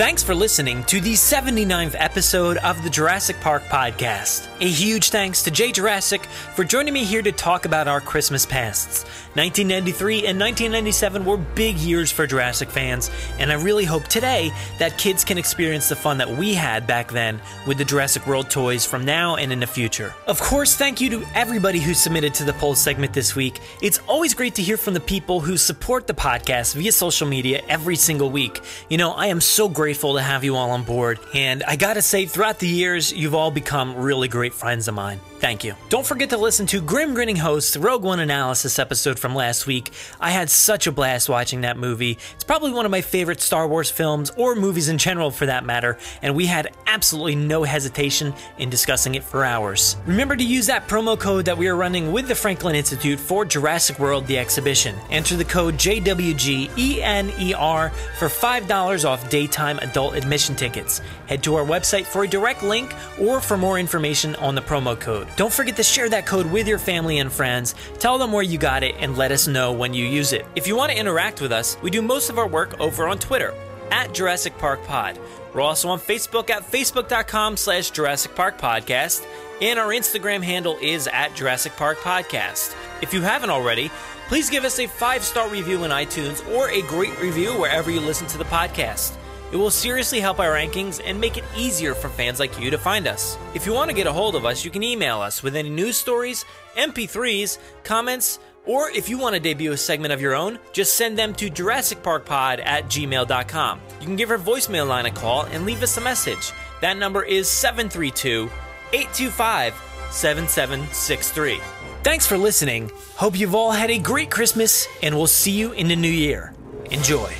Thanks for listening to the 79th episode of the Jurassic Park podcast. A huge thanks to Jaye Jurassick for joining me here to talk about our Christmas pasts. 1993 and 1997 were big years for Jurassic fans, and I really hope today that kids can experience the fun that we had back then with the Jurassic World toys from now and in the future. Of course, thank you to everybody who submitted to the poll segment this week. It's always great to hear from the people who support the podcast via social media every single week. You know, I am so grateful to have you all on board, and I gotta say, throughout the years, you've all become really great friends of mine. Thank you. Don't forget to listen to Grim Grinning Host's Rogue One analysis episode from last week. I had such a blast watching that movie. It's probably one of my favorite Star Wars films, or movies in general for that matter, and we had absolutely no hesitation in discussing it for hours. Remember to use that promo code that we are running with the Franklin Institute for Jurassic World the exhibition. Enter the code JWGENER for $5 off daytime adult admission tickets. Head to our website for a direct link or for more information on the promo code. Don't forget to share that code with your family and friends. Tell them where you got it and let us know when you use it. If you want to interact with us, we do most of our work over on Twitter at Jurassic Park Pod. We're also on Facebook at facebook.com slash Jurassic Park Podcast, and our Instagram handle is at Jurassic Park Podcast. If you haven't already, please give us a five star review in iTunes or a great review wherever you listen to the podcast. It will seriously help our rankings and make it easier for fans like you to find us. If you want to get a hold of us, you can email us with any news stories, MP3s, comments, or if you want to debut a segment of your own, just send them to JurassicParkPod at gmail.com. You can give our voicemail line a call and leave us a message. That number is 732 825 7763. Thanks for listening. Hope you've all had a great Christmas, and we'll see you in the new year. Enjoy.